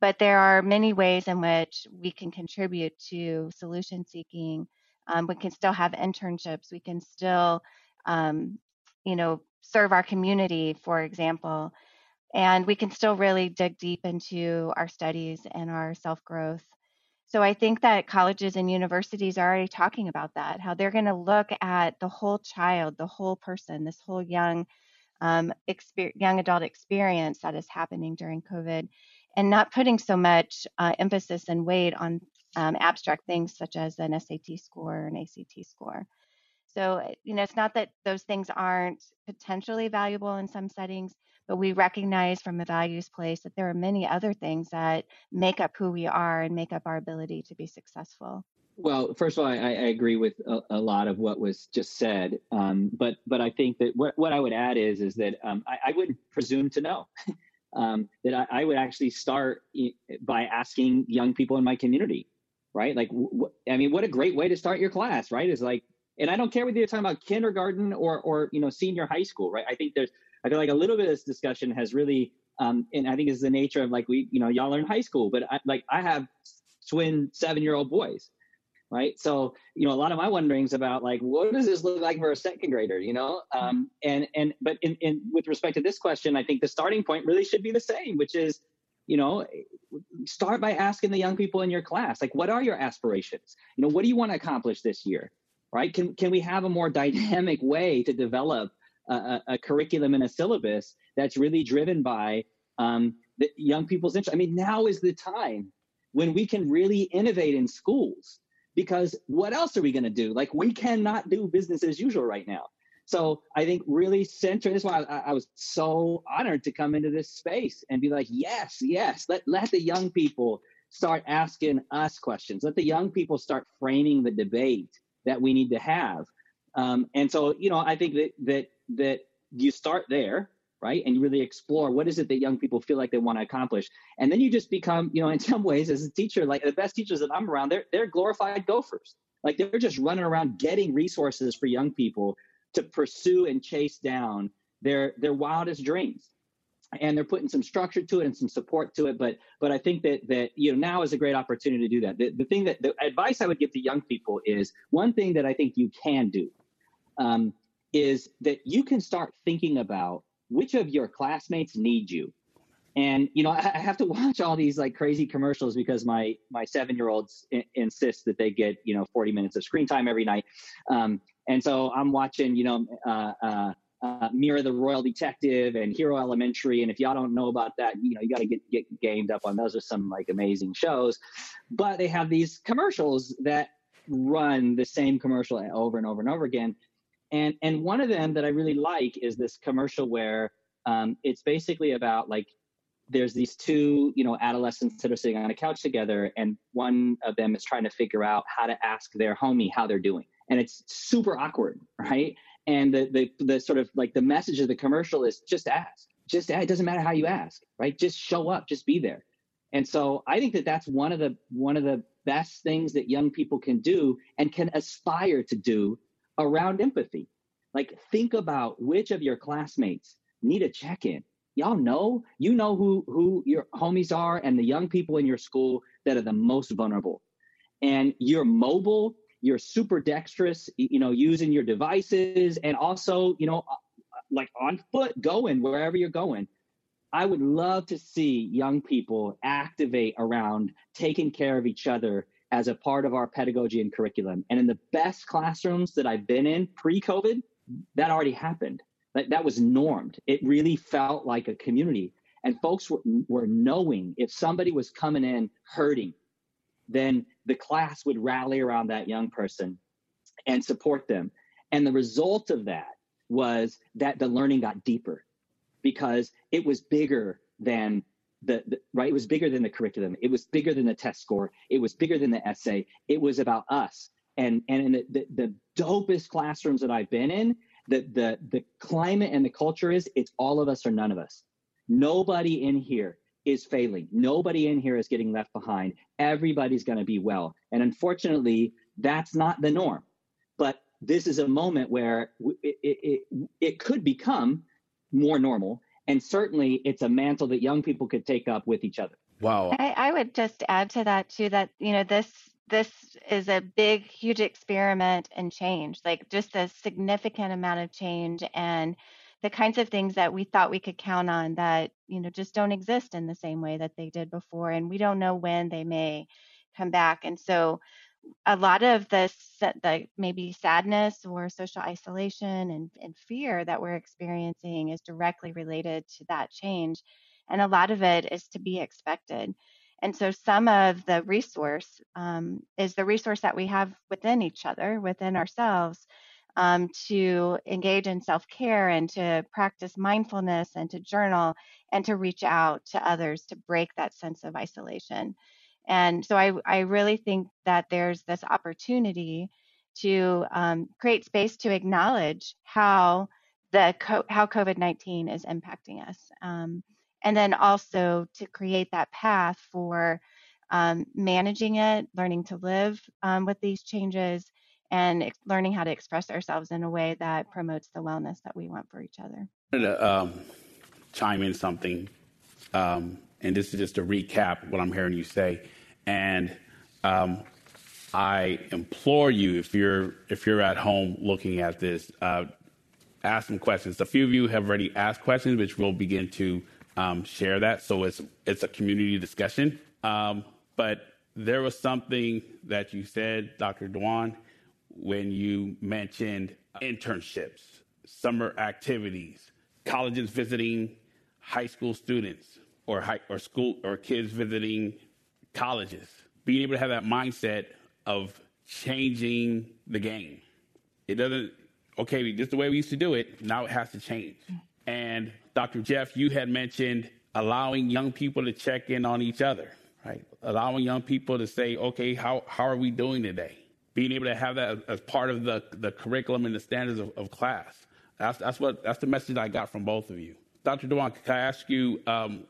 but there are many ways in which we can contribute to solution seeking. Um, we can still have internships. We can still, um, you know, serve our community, for example. And we can still really dig deep into our studies and our self growth. So I think that colleges and universities are already talking about that, how they're going to look at the whole child, the whole person, this whole young um, exper- young adult experience that is happening during COVID, and not putting so much uh, emphasis and weight on um, abstract things such as an SAT score or an ACT score. So, you know, it's not that those things aren't potentially valuable in some settings, but we recognize from a values place that there are many other things that make up who we are and make up our ability to be successful. Well, first of all, I, I agree with a, a, lot of what was just said, um, but but I think that what, what I would add is is that um, I, I would presume to know [laughs] um, that I, I, would actually start by asking young people in my community, right? Like, I mean, what a great way to start your class, right? Is like, and I don't care whether you're talking about kindergarten or or you know senior high school, right? I think there's I feel like a little bit of this discussion has really, um, and I think it's the nature of like we you know y'all are in high school, but I, like I have twin seven year old boys, right? So you know a lot of my wonderings about like what does this look like for a second grader, you know? Um, and and but in, in with respect to this question, I think the starting point really should be the same, which is you know start by asking the young people in your class like what are your aspirations you know what do you want to accomplish this year right? Can, can we have a more [laughs] dynamic way to develop a, a curriculum and a syllabus that's really driven by um, the young people's interest? I mean, now is the time when we can really innovate in schools because what else are we going to do? Like, we cannot do business as usual right now. So I think really center. This is why I, I, was so honored to come into this space and be like, yes, yes. Let let the young people start asking us questions. Let the young people start framing the debate that we need to have. Um, and so, you know, I think that that that you start there, right, and you really explore what is it that young people feel like they want to accomplish, and then you just become, you know, in [laughs] some ways, as a teacher, like the best teachers that I'm around, they're they're glorified gophers. Like they're just running around getting resources for young people to pursue and chase down their their wildest dreams. and they're putting some structure to it and some support to it but but i think that that you know now is a great opportunity to do that the, the thing that the advice i would give to young people is one thing that i think you can do um, is that you can start thinking about which of your classmates need you and you know I, I have to [laughs] watch all these like crazy commercials because my my seven year olds I- insist that they get you know 40 minutes of screen time every night um, and so i'm watching you know uh, uh, uh, Mira the Royal Detective and Hero Elementary. And if y'all don't know about that, you know, you got to get, get gamed up on those are some like amazing shows. But they have these commercials that run the same commercial over and over and over again. And, and one of them that I really like is this commercial where um, it's basically about like there's these two you know adolescents that are sitting on a couch together and one of them is trying to figure out how to ask their homie how they're doing. And it's super awkward right? And the, the the sort of like the message of the commercial is just ask. Just ask. it doesn't matter how you ask right? Just show up. Just be there. And so i think that that's one of the one of the best things that young people can do and can aspire to do around empathy. Like think about which of your classmates need a check-in. Y'all know you know who who your homies are and the young people in your school that are the most vulnerable. And you're mobile you're super dexterous, you know, using your devices and also, you know, uh, like on foot going wherever you're going. I would love to see young people activate around taking care of each other as a part of our pedagogy and curriculum. And in the best classrooms that I've been in pre COVID, that already happened. That, that was normed. It really felt like a community. And folks were, were knowing if somebody was coming in hurting, then the class would rally around that young person and support them. And the result of that was that the learning got deeper because it was bigger than the, the, right it was bigger than the curriculum it was bigger than the test score it was bigger than the essay it was about us and and in the, the, the dopest classrooms that i've been in the the the climate and the culture is it's all of us or none of us nobody in here is failing. Nobody in here is getting left behind. Everybody's going to be well. And unfortunately, that's not the norm. But this is a moment where it, it, it, it could become more normal. And certainly, it's a mantle that young people could take up with each other. Wow. I, I would just add to that too that you know this this is a big, huge experiment and change, like just a significant amount of change and the kinds of things that we thought we could count on that you know just don't exist in the same way that they did before and we don't know when they may come back and so a lot of this the maybe sadness or social isolation and, and fear that we're experiencing is directly related to that change and a lot of it is to be expected and so some of the resource um, is the resource that we have within each other within ourselves um, to engage in self care and to practice mindfulness and to journal and to reach out to others to break that sense of isolation. And so I, I really think that there's this opportunity to um, create space to acknowledge how the co- how COVID nineteen is impacting us, um, and then also to create that path for um, managing it, learning to live um, with these changes, and learning how to express ourselves in a way that promotes the wellness that we want for each other. I wanted to um, chime in something, um, and this is just to recap what I'm hearing you say. And um, I implore you, if you're if you're at home looking at this, uh, ask some questions. A few of you have already asked questions, which we'll begin to um, share that. So it's it's a community discussion. Um, but there was something that you said, Dr. Dewan, when you mentioned internships, summer activities, colleges visiting high school students or high, or school or kids visiting colleges. Being able to have that mindset of changing the game. It doesn't okay, just the way we used to do it, now it has to change. And Dr. Jeff, you had mentioned allowing young people to check in on each other, right? Allowing young people to say, okay, how, how are we doing today? being able to have that as part of the, the curriculum and the standards of, of class. That's, that's, what, that's the message I got from both of you. Dr. Dewan, can I ask you, um,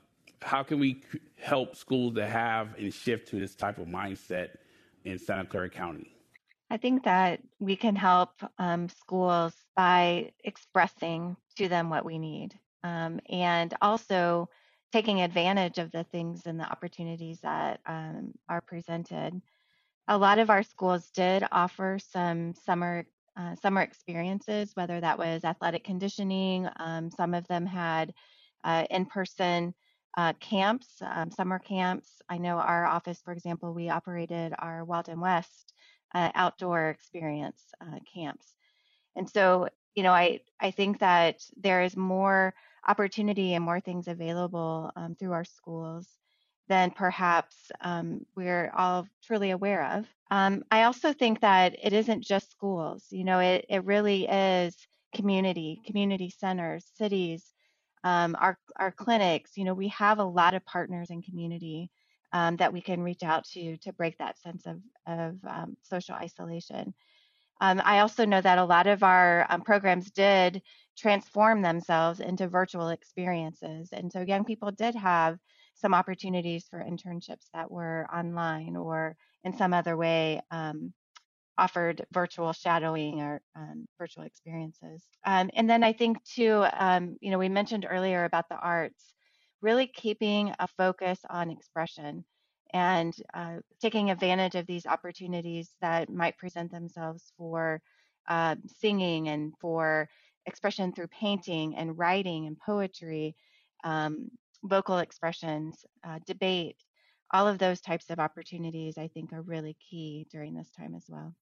how can we help schools to have and shift to this type of mindset in Santa Clara County? I think that we can help um, schools by expressing to them what we need. um, and also taking advantage of the things and the opportunities that um, are presented. A lot of our schools did offer some summer uh, summer experiences, whether that was athletic conditioning. Um, some of them had uh, in-person uh, camps, um, summer camps. I know our office, for example, we operated our Walden West uh, outdoor experience uh, camps. And so, you know, I, I think that there is more opportunity and more things available um, through our schools than perhaps um, we're all truly aware of. Um, I also think that it isn't just schools, you know, it, it really is community, community centers, cities, um, our, our clinics. You know, we have a lot of partners in community um, that we can reach out to to break that sense of, of um, social isolation. Um, I also know that a lot of our um, programs did transform themselves into virtual experiences. And so young people did have some opportunities for internships that were online or in some other way um, offered virtual shadowing or um, virtual experiences. Um, and then I think too, um, you know, we mentioned earlier about the arts, really keeping a focus on expression and uh, taking advantage of these opportunities that might present themselves for uh, singing and for expression through painting and writing and poetry, um, vocal expressions, uh, debate, all of those types of opportunities I think are really key during this time as well.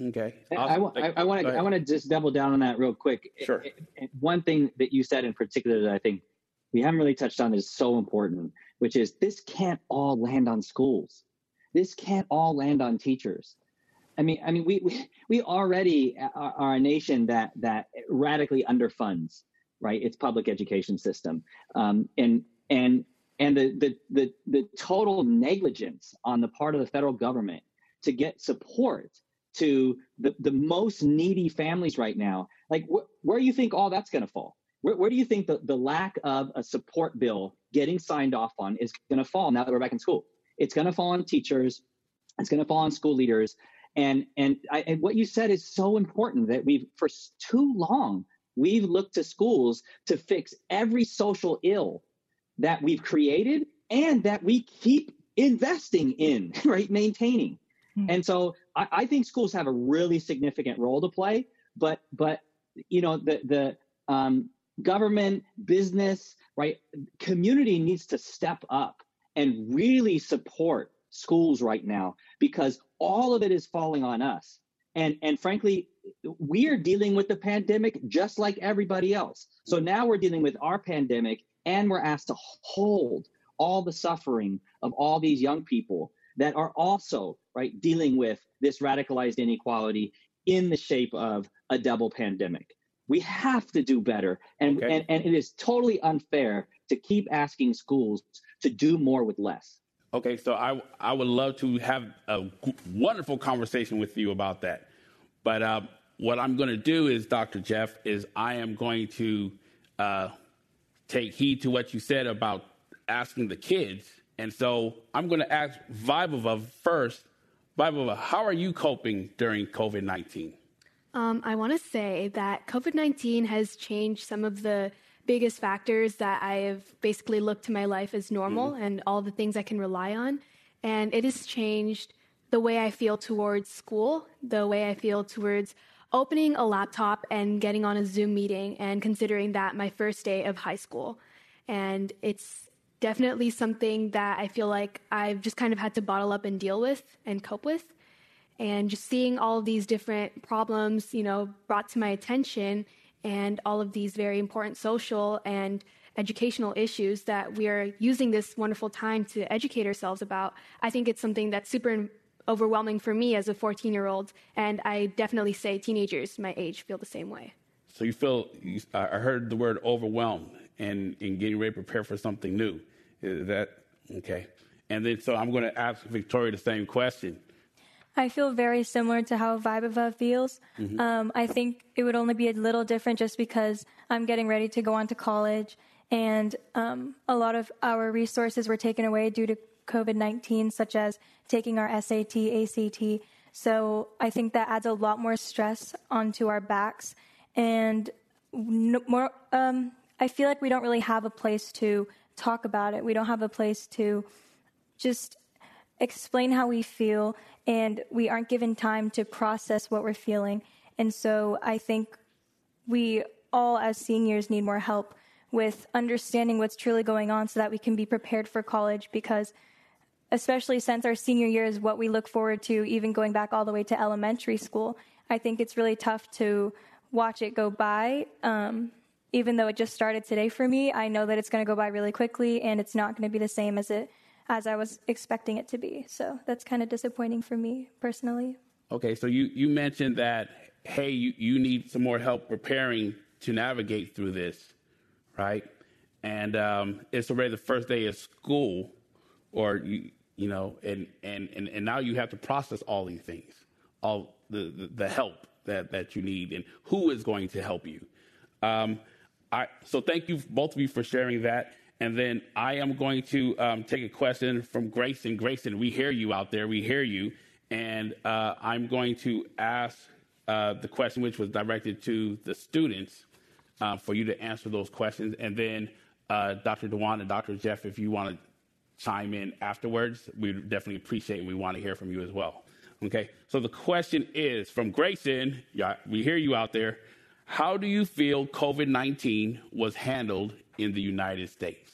Okay. Awesome. I, I, I want to I want to just double down on that real quick. Sure. One thing that you said in particular that I think we haven't really touched on is so important, which is this can't all land on schools. This can't all land on teachers. I mean, I mean, we we, we already are, are a nation that that radically underfunds, right? Its public education system, um, and and and the, the the the total negligence on the part of the federal government to get support to the, the most needy families right now like wh- where do you think all that's going to fall? Where, where, do you think the, the lack of a support bill getting signed off on is going to fall now that we're back in school? It's going to fall on teachers it's going to fall on school leaders and and, I, and what you said is so important that we've for too long we've looked to schools to fix every social ill that we've created and that we keep investing in [laughs] right maintaining. Mm-hmm. and so I, I, think schools have a really significant role to play but but you know the the um, government business right community needs to step up and really support schools right now because all of it is falling on us. And and frankly we are dealing with the pandemic just like everybody else. So now we're dealing with our pandemic and we're asked to hold all the suffering of all these young people that are also right dealing with this radicalized inequality in the shape of a double pandemic we have to do better and, okay. and and it is totally unfair to keep asking schools to do more with less Okay, so I I would love to have a wonderful conversation with you about that. But uh, what I'm going to do is, Dr. Jeff, is I am going to uh, take heed to what you said about asking the kids, and so I'm going to ask Vaibhava first. Vaibhava, how are you coping during COVID 19? Um, I want to say that COVID 19 has changed some of the biggest factors that I have basically looked to my life as normal mm-hmm. and all the things I can rely on. And it has changed the way I feel towards school, the way I feel towards opening a laptop and getting on a Zoom meeting and considering that my first day of high school. And it's definitely something that I feel like I've just kind of had to bottle up and deal with and cope with. And just seeing all of these different problems, you know, brought to my attention and all of these very important social and educational issues that we are using this wonderful time to educate ourselves about, I think it's something that's super overwhelming for me as a 14 year old. And I definitely say teenagers my age feel the same way. So you feel, I heard the word overwhelmed and, and getting ready to prepare for something new. Is that okay? And then, so I'm going to ask Victoria the same question. I feel very similar to how Vaibhava feels. Mm-hmm. Um, I think it would only be a little different just because I'm getting ready to go on to college, and um, a lot of our resources were taken away due to COVID 19, such as taking our SAT, ACT. So I think that adds a lot more stress onto our backs. And more, um, I feel like we don't really have a place to talk about it. We don't have a place to just explain how we feel, and we aren't given time to process what we're feeling. And so I think we all, as seniors, need more help with understanding what's truly going on so that we can be prepared for college because especially since our senior year is what we look forward to even going back all the way to elementary school i think it's really tough to watch it go by um, even though it just started today for me i know that it's going to go by really quickly and it's not going to be the same as it as i was expecting it to be so that's kind of disappointing for me personally okay so you you mentioned that hey you, you need some more help preparing to navigate through this right? And um, it's already the first day of school, or you, you know, and, and, and, and now you have to process all these things, all the, the, the help that, that you need, and who is going to help you. Um, I, so thank you, both of you, for sharing that. And then I am going to um, take a question from Grayson. Grayson, we hear you out there. We hear you. And uh, I'm going to ask uh, the question, which was directed to the students uh, for you to answer those questions. And then uh, Dr. Dewan and Dr. Jeff, if you want to chime in afterwards, we definitely appreciate and we want to hear from you as well. Okay, so the question is from Grayson, yeah, we hear you out there. How do you feel COVID 19 was handled in the United States?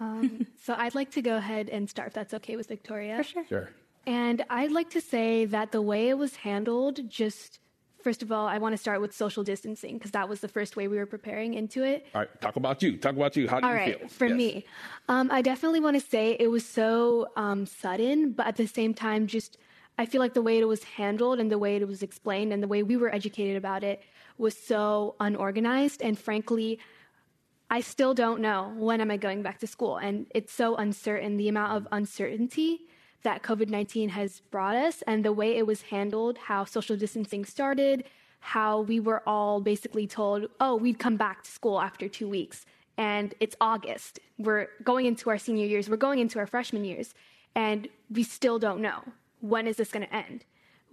Um, so I'd like to go ahead and start, if that's okay with Victoria. For sure. Sure. And I'd like to say that the way it was handled just First of all, I want to start with social distancing because that was the first way we were preparing into it. All right, talk about you. Talk about you. How do all you right, feel? For yes. me, um, I definitely want to say it was so um, sudden, but at the same time, just I feel like the way it was handled and the way it was explained and the way we were educated about it was so unorganized. And frankly, I still don't know when am I going back to school, and it's so uncertain. The amount of uncertainty that COVID 19 has brought us and the way it was handled, how social distancing started, how we were all basically told, oh, we'd come back to school after two weeks. And it's August. We're going into our senior years, we're going into our freshman years, and we still don't know when is this going to end?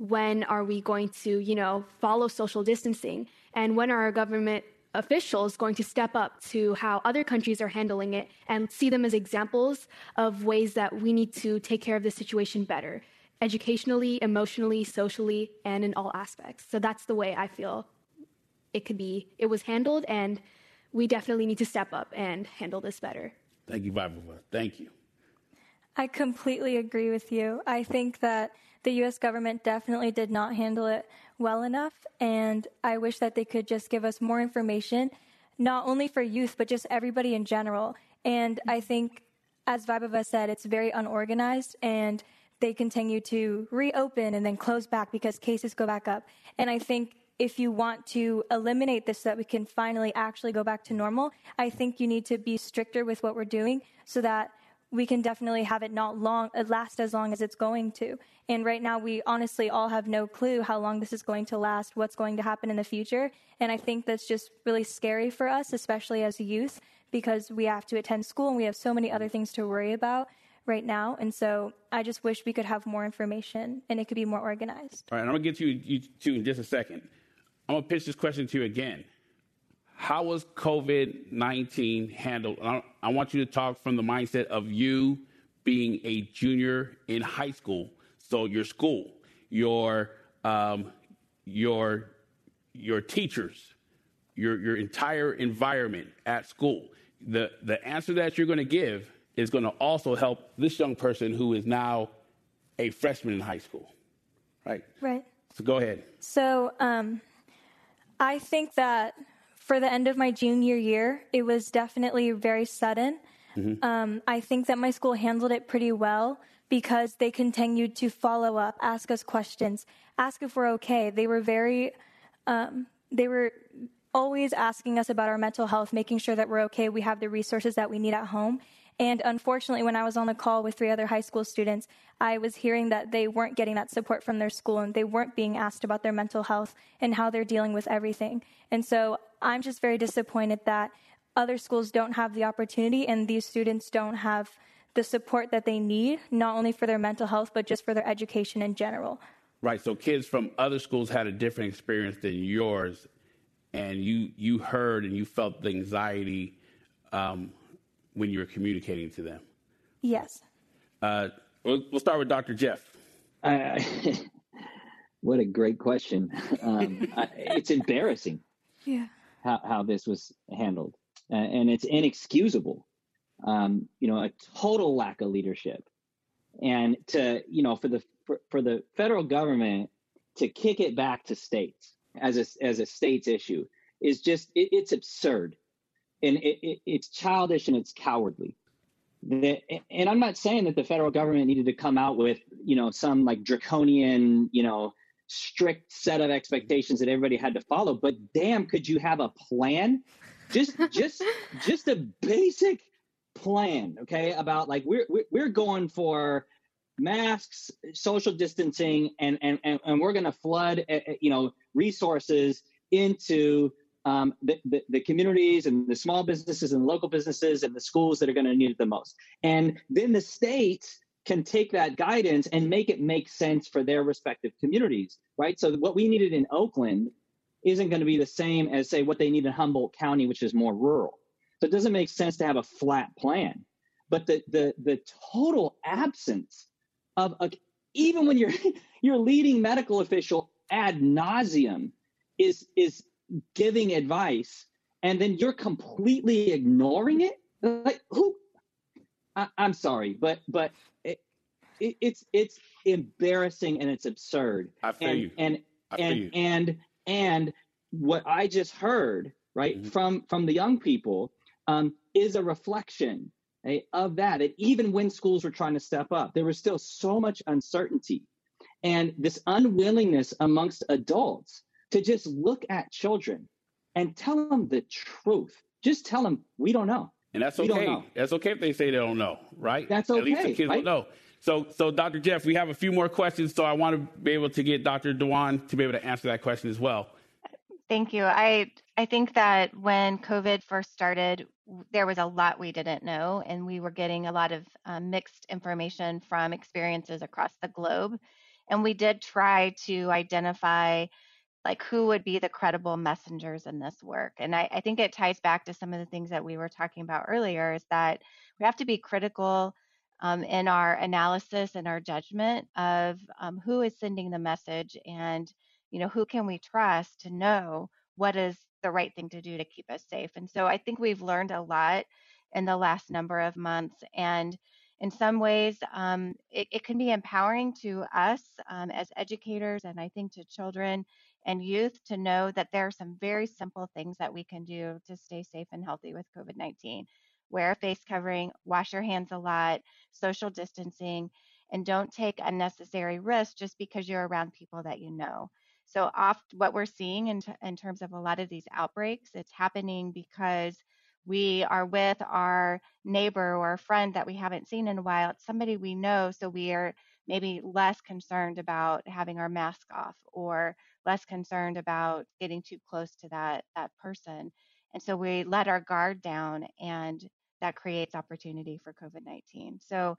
When are we going to, you know, follow social distancing? And when are our government officials going to step up to how other countries are handling it and see them as examples of ways that we need to take care of the situation better educationally, emotionally, socially, and in all aspects. So that's the way I feel it could be it was handled and we definitely need to step up and handle this better. Thank you, Vaibhava. Thank you. I completely agree with you. I think that the US government definitely did not handle it well enough. And I wish that they could just give us more information, not only for youth, but just everybody in general. And I think, as Vaibhava said, it's very unorganized and they continue to reopen and then close back because cases go back up. And I think if you want to eliminate this so that we can finally actually go back to normal, I think you need to be stricter with what we're doing so that we can definitely have it not long, last as long as it's going to. And right now, we honestly all have no clue how long this is going to last, what's going to happen in the future. And I think that's just really scary for us, especially as youth, because we have to attend school and we have so many other things to worry about right now. And so I just wish we could have more information and it could be more organized. All right, I'm to get to you, you two in just a second. I'm to pitch this question to you again. How was COVID 19 handled? I, I want you to talk from the mindset of you being a junior in high school. So, your school, your, um, your, your teachers, your, your entire environment at school. The, the answer that you're going to give is going to also help this young person who is now a freshman in high school. Right? Right. So, go ahead. So, um, I think that for the end of my junior year, it was definitely very sudden. Mm-hmm. Um, I think that my school handled it pretty well because they continued to follow up, ask us questions, ask if we're okay. They were very, um, they were always asking us about our mental health, making sure that we're okay, we have the resources that we need at home. And unfortunately, when I was on the call with three other high school students, I was hearing that they weren't getting that support from their school and they weren't being asked about their mental health and how they're dealing with everything. And so I'm just very disappointed that other schools don't have the opportunity and these students don't have the support that they need, not only for their mental health, but just for their education in general. Right. So kids from other schools had a different experience than yours, and you you heard and you felt the anxiety um, when you were communicating to them? Yes. Uh, we'll, we'll, start with Dr. Jeff. Uh, [laughs] what a great question. Um, I, it's embarrassing. [laughs] Yeah. How, how this was handled, uh, and it's inexcusable. Um, you know, a total lack of leadership, and to you know, for the for, for the federal government to kick it back to states as a as a states issue is just it, it's absurd, and it, it, it's childish and it's cowardly. The, and I'm not saying that the federal government needed to come out with you know some like draconian you know strict set of expectations that everybody had to follow, but damn, could you have a plan? Just [laughs] just just a basic plan, okay? About like we're we're going for masks, social distancing, and and and, and we're going to flood, uh, you know, resources into um, the, the, the, communities and the small businesses and local businesses and the schools that are going to need it the most. And then the state can take that guidance and make it make sense for their respective communities, right? So what we needed in Oakland isn't going to be the same as say what they need in Humboldt County, which is more rural. So it doesn't make sense to have a flat plan. But the the the total absence of a, even when you're [laughs] your leading medical official ad nauseum is is giving advice and then you're completely ignoring it like who I, am sorry but but it, it, it's it's embarrassing and it's absurd I feel and you. and I and you. and and what i just heard right mm-hmm. from from the young people um, is a reflection right, of that. And even when schools were trying to step up, there was still so much uncertainty and this unwillingness amongst adults to just look at children and tell them the truth. Just tell them we don't know. And that's okay. That's okay if they say they don't know, right? That's okay. At least the kids right? don't know. So, so Dr. Jeff, we have a few more questions, so I want to be able to get Dr. Dewan to be able to answer that question as well. Thank you. I I think that when COVID first started, there was a lot we didn't know, and we were getting a lot of um, mixed information from experiences across the globe. And we did try to identify like who would be the credible messengers in this work. And I, I think it ties back to some of the things that we were talking about earlier is that we have to be critical um, in our analysis and our judgment of um, who is sending the message and you know, who can we trust to know what is the right thing to do to keep us safe? And so I think we've learned a lot in the last number of months. And in some ways, um, it, it, can be empowering to us um, as educators and I think to children and youth to know that there are some very simple things that we can do to stay safe and healthy with COVID 19. Wear a face covering, wash your hands a lot, social distancing, and don't take unnecessary risks just because you're around people that you know. So, oft what we're seeing in, t- in terms of a lot of these outbreaks, it's happening because we are with our neighbor or a friend that we haven't seen in a while. It's somebody we know, so we are maybe less concerned about having our mask off or less concerned about getting too close to that that person. And so we let our guard down and that creates opportunity for COVID-19. So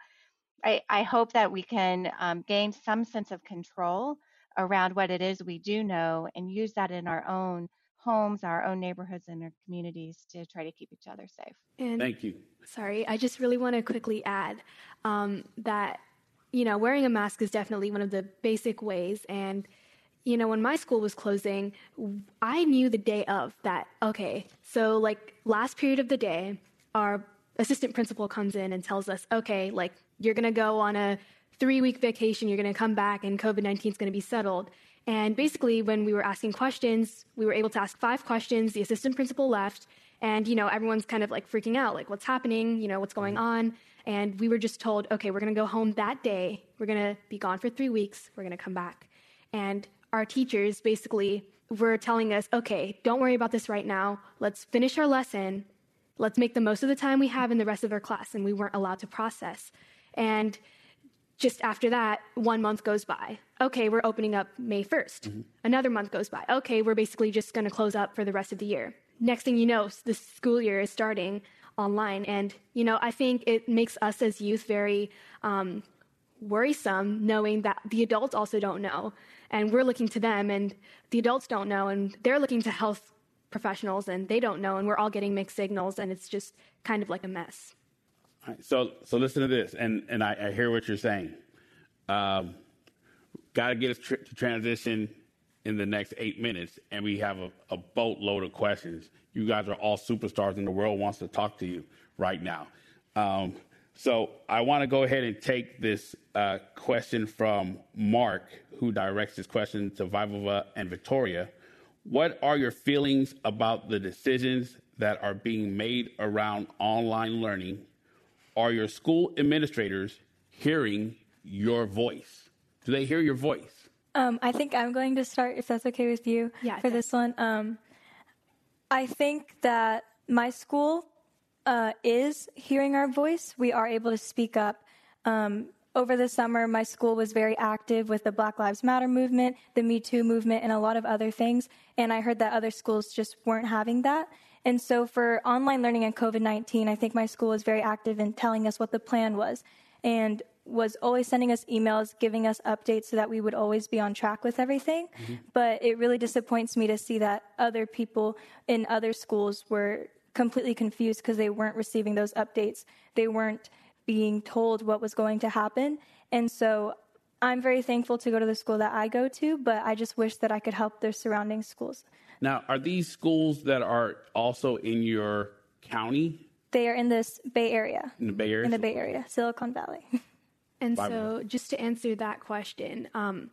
I, I hope that we can um, gain some sense of control around what it is we do know and use that in our own homes, our own neighborhoods, and our communities to try to keep each other safe. And Thank you. Sorry, I just really want to quickly add um, that, you know, wearing a mask is definitely one of the basic ways. And, you know, when my school was closing, I knew the day of that, okay, so like last period of the day, our assistant principal comes in and tells us, okay, like you're going to go on a three week vacation, you're going to come back and COVID 19 is going to be settled. And basically, when we were asking questions, we were able to ask five questions. The assistant principal left, and you know everyone's kind of like freaking out, like what's happening, you know what's going mm-hmm. on. And we were just told, okay, we're going to go home that day. We're going to be gone for three weeks. We're going to come back. And our teachers basically were telling us, okay, don't worry about this right now. Let's finish our lesson. Let's make the most of the time we have in the rest of our class. And we weren't allowed to process. And just after that, one month goes by. Okay, we're opening up May 1st. Mm-hmm. Another month goes by. Okay, we're basically just going to close up for the rest of the year. Next thing you know, the school year is starting online. And, you know, I think it makes us as youth very um, worrisome knowing that the adults also don't know. And we're looking to them, and the adults don't know, and they're looking to health professionals and they don't know and we're all getting mixed signals and it's just kind of like a mess. so so listen to this and and I, I hear what you're saying. Um, Got to get us tr- to transition in the next eight minutes, and we have a, a boatload of questions. You guys are all superstars, and the world wants to talk to you right now. Um, so I want to go ahead and take this uh, question from Mark, who directs this question to Vaibhava and Victoria. What are your feelings about the decisions that are being made around online learning? Are your school administrators hearing your voice? Do they hear your voice? Um, I think I'm going to start, if that's okay with you, yeah, for this one. Um, I think that my school uh, is hearing our voice. We are able to speak up. Um, over the summer, my school was very active with the Black Lives Matter movement, the Me Too movement, and a lot of other things. And I heard that other schools just weren't having that. And so for online learning and COVID 19, I think my school was very active in telling us what the plan was. And was always sending us emails, giving us updates so that we would always be on track with everything. Mm-hmm. But it really disappoints me to see that other people in other schools were completely confused because they weren't receiving those updates. They weren't being told what was going to happen. And so I'm very thankful to go to the school that I go to, but I just wish that I could help their surrounding schools. Now, are these schools that are also in your county? They are in this Bay Area. In the Bay Area? In the Bay Area, Silicon Valley. [laughs] And so, just to answer that question, um,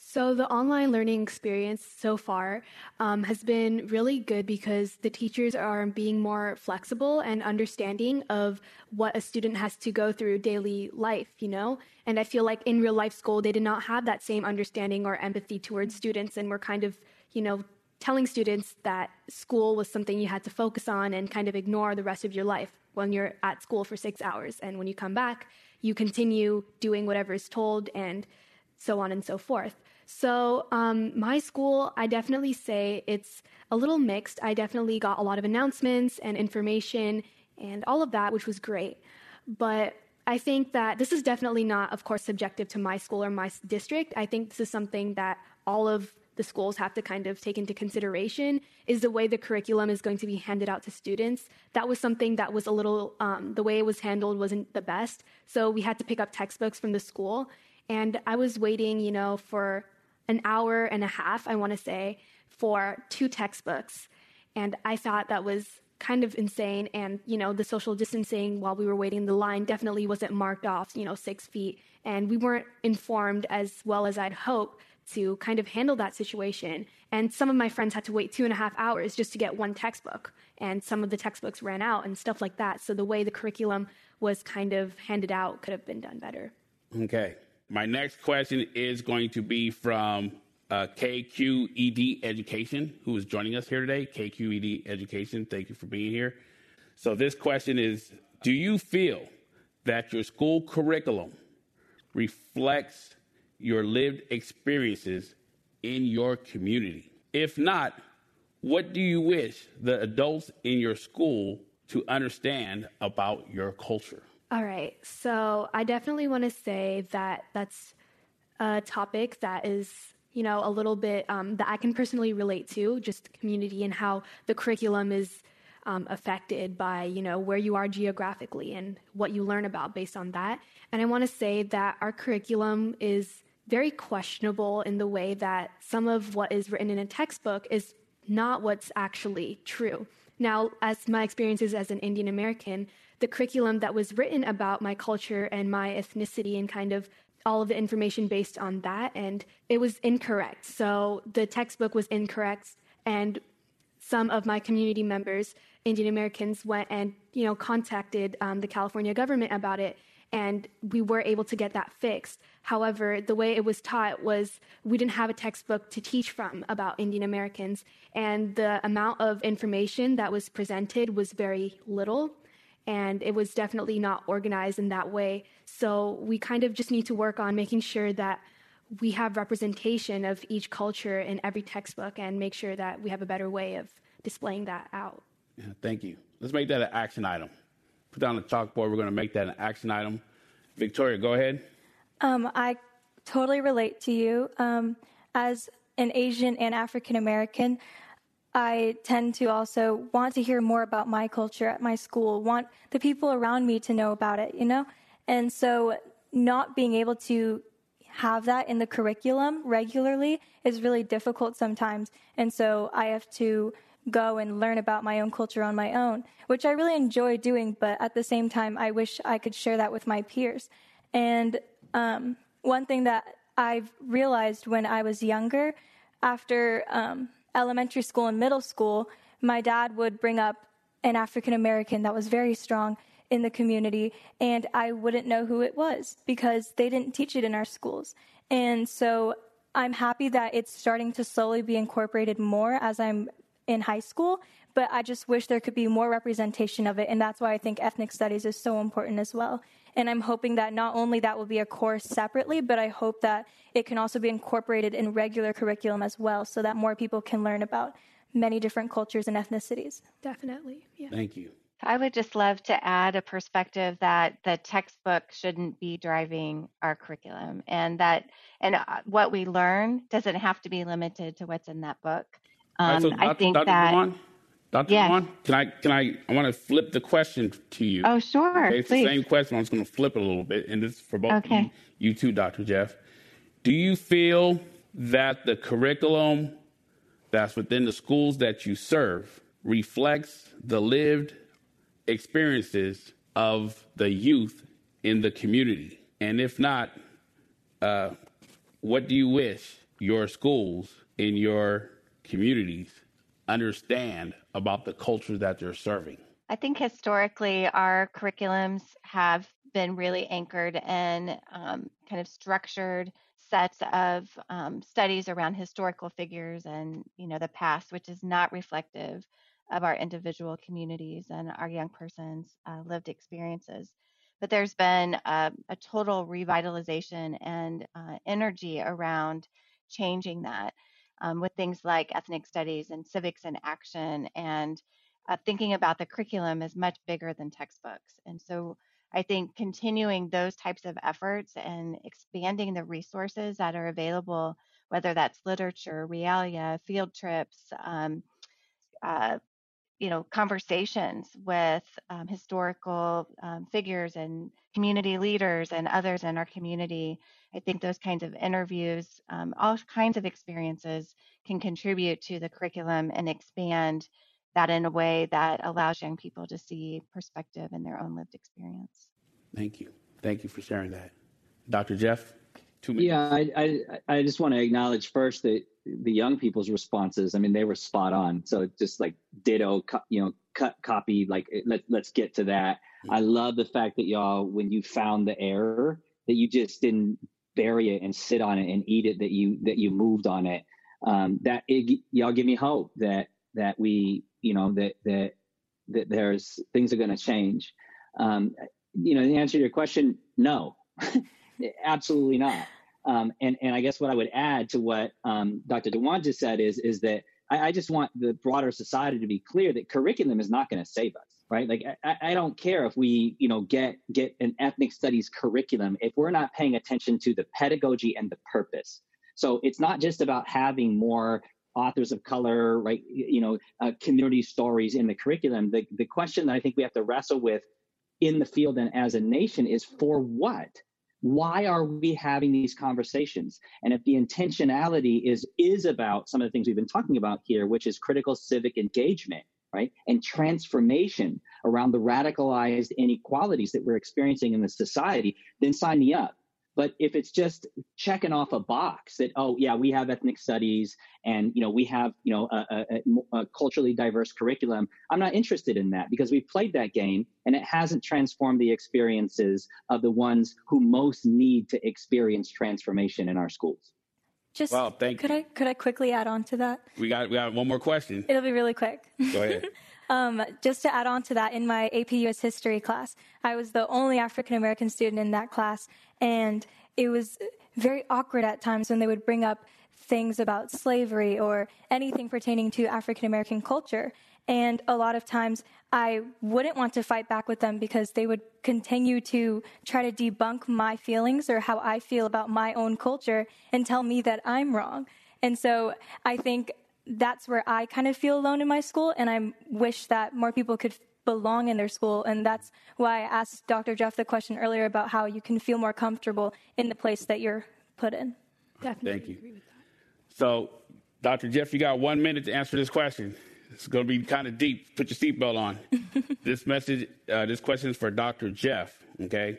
so the online learning experience so far um, has been really good because the teachers are being more flexible and understanding of what a student has to go through daily life, you know? And I feel like in real life school, they did not have that same understanding or empathy towards students and were kind of, you know, telling students that school was something you had to focus on and kind of ignore the rest of your life when you're at school for six hours. And when you come back, you continue doing whatever is told and so on and so forth. So, um, my school, I definitely say it's a little mixed. I definitely got a lot of announcements and information and all of that, which was great. But I think that this is definitely not, of course, subjective to my school or my district. I think this is something that all of the schools have to kind of take into consideration is the way the curriculum is going to be handed out to students. That was something that was a little, um, the way it was handled wasn't the best. So we had to pick up textbooks from the school. And I was waiting, you know, for an hour and a half, I want to say, for two textbooks. And I thought that was kind of insane. And, you know, the social distancing while we were waiting in the line definitely wasn't marked off, you know, six feet. And we weren't informed as well as I'd hope to kind of handle that situation. And some of my friends had to wait two and a half hours just to get one textbook. And some of the textbooks ran out and stuff like that. So the way the curriculum was kind of handed out could have been done better. Okay. My next question is going to be from uh, KQED Education, who is joining us here today. KQED Education, thank you for being here. So, this question is Do you feel that your school curriculum reflects your lived experiences in your community? If not, what do you wish the adults in your school to understand about your culture? All right. So I definitely want to say that that's a topic that is, you know, a little bit um, that I can personally relate to, just community and how the curriculum is um, affected by, you know, where you are geographically and what you learn about based on that. And I want to say that our curriculum is very questionable in the way that some of what is written in a textbook is not what's actually true. Now, as my experiences as an Indian American, the curriculum that was written about my culture and my ethnicity and kind of all of the information based on that, and it was incorrect. So the textbook was incorrect, and some of my community members, Indian Americans, went and you know contacted um, the California government about it, and we were able to get that fixed. However, the way it was taught was we didn't have a textbook to teach from about Indian Americans, and the amount of information that was presented was very little, and it was definitely not organized in that way. So we kind of just need to work on making sure that we have representation of each culture in every textbook and make sure that we have a better way of displaying that out. Yeah, thank you. Let's make that an action item put down the chalkboard. We're going to make that an action item. Victoria, go ahead. Um, I totally relate to you. Um, as an Asian and African American, I tend to also want to hear more about my culture at my school, want the people around me to know about it, you know? And so not being able to have that in the curriculum regularly is really difficult sometimes. And so I have to go and learn about my own culture on my own, which I really enjoy doing, but at the same time, I wish I could share that with my peers. And um, one thing that I've realized when I was younger, after um, elementary school and middle school, my dad would bring up an African American that was very strong in the community, and I wouldn't know who it was because they didn't teach it in our schools. And so I'm happy that it's starting to slowly be incorporated more as I'm in high school, but I just wish there could be more representation of it. And that's why I think ethnic studies is so important as well. And I'm hoping that not only that will be a course separately, but I hope that it can also be incorporated in regular curriculum as well so that more people can learn about many different cultures and ethnicities. Definitely. Yeah. Thank you. I would just love to add a perspective that the textbook shouldn't be driving our curriculum and that and uh, what we learn doesn't have to be limited to what's in that book. Um, right, so I think Dr. that Dewan, Dr. Yes. Dewan, can I can I I want to flip the question to you. Oh, sure. Okay, it's please. the same question. I'm just going to flip it a little bit, and this is for both okay. you, you too, Dr. Jeff. Do you feel that the curriculum that's within the schools that you serve reflects the lived experiences of the youth in the community? And if not, uh, what do you wish your schools in your communities understand about the culture that they're serving? I think historically our curriculums have been really anchored in um, kind of structured sets of um, studies around historical figures and you know the past, which is not reflective of our individual communities and our young persons' uh, lived experiences. But there's been a, a total revitalization and uh, energy around changing that um, with things like ethnic studies and civics and action and uh, thinking about the curriculum is much bigger than textbooks. And so I think continuing those types of efforts and expanding the resources that are available, whether that's literature, realia, field trips, um, uh, you know, conversations with um, historical um, figures and community leaders and others in our community. I think those kinds of interviews, um, all kinds of experiences can contribute to the curriculum and expand that in a way that allows young people to see perspective in their own lived experience. Thank you. Thank you for sharing that. Dr. Jeff, two. Yeah, I, I, I just want to acknowledge first that the young people's responses, I mean, they were spot on. So just like ditto, you know, cut, copy, like let, let's get to that. Mm-hmm. I love the fact that y'all, when you found the error, that you just didn't bury it and sit on it and eat it, that you, that you moved on it. Um, that it, y'all give me hope that, that we, you know, that, that, that there's things are going to change. Um, you know, the answer to your question, no, [laughs] absolutely not. Um, and and I guess what I would add to what um, Dr. Dewan just said is is that I, I, just want the broader society to be clear that curriculum is not going to save us, right? Like I, I, don't care if we you know get get an ethnic studies curriculum if we're not paying attention to the pedagogy and the purpose. So it's not just about having more authors of color, right? You know, uh, community stories in the curriculum. The the question that I think we have to wrestle with in the field and as a nation is for what? Why are we having these conversations? And if the intentionality is is about some of the things we've been talking about here which is critical civic engagement right and transformation around the radicalized inequalities that we're experiencing in the society then sign me up but if it's just checking off a box that, oh yeah, we have ethnic studies and you know we have you know a, a, a culturally diverse curriculum, I'm not interested in that because we've played that game and it hasn't transformed the experiences of the ones who most need to experience transformation in our schools. Just well, thank could you. I could I quickly add on to that? We got we got one more question. It'll be really quick. Go ahead. [laughs] um, just to add on to that, in my AP US history class, I was the only African American student in that class, and it was very awkward at times when they would bring up things about slavery or anything pertaining to African American culture. And a lot of times I wouldn't want to fight back with them because they would continue to try to debunk my feelings or how I feel about my own culture and tell me that I'm wrong. And so I think that's where I kind of feel alone in my school, and I wish that more people could belong in their school. And that's why I asked Dr. Jeff the question earlier about how you can feel more comfortable in the place that you're put in. Definitely Thank you. agree with that. So, Dr. Jeff, you got one minute to answer this question. It's going to be kind of deep. Put your seatbelt on. [laughs] this message, uh, this question is for Dr. Jeff. Okay,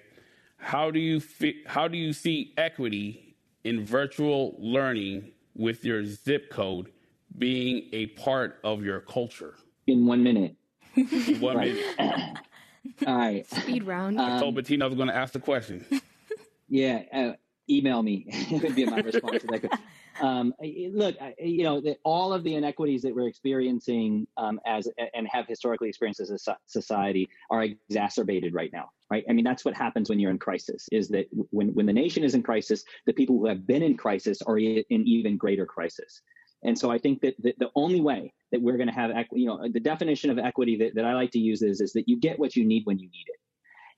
how do you fi- how do you see equity in virtual learning with your zip code being a part of your culture? In one minute. One Right. minute. [laughs] All right. Speed round. I told Bettina I was going to ask the question. Yeah, uh, email me. [laughs] it would be my response to that. Um, look, I- you know, the, all of the inequities that we're experiencing um, as and have historically experienced as a society are exacerbated right now. Right? I mean, that's what happens when you're in crisis. Is that when when the nation is in crisis, the people who have been in crisis are in even greater crisis. And so I think that the, the only way that we're going to have, equi- you know, the definition of equity that, that I like to use is, is that you get what you need when you need it.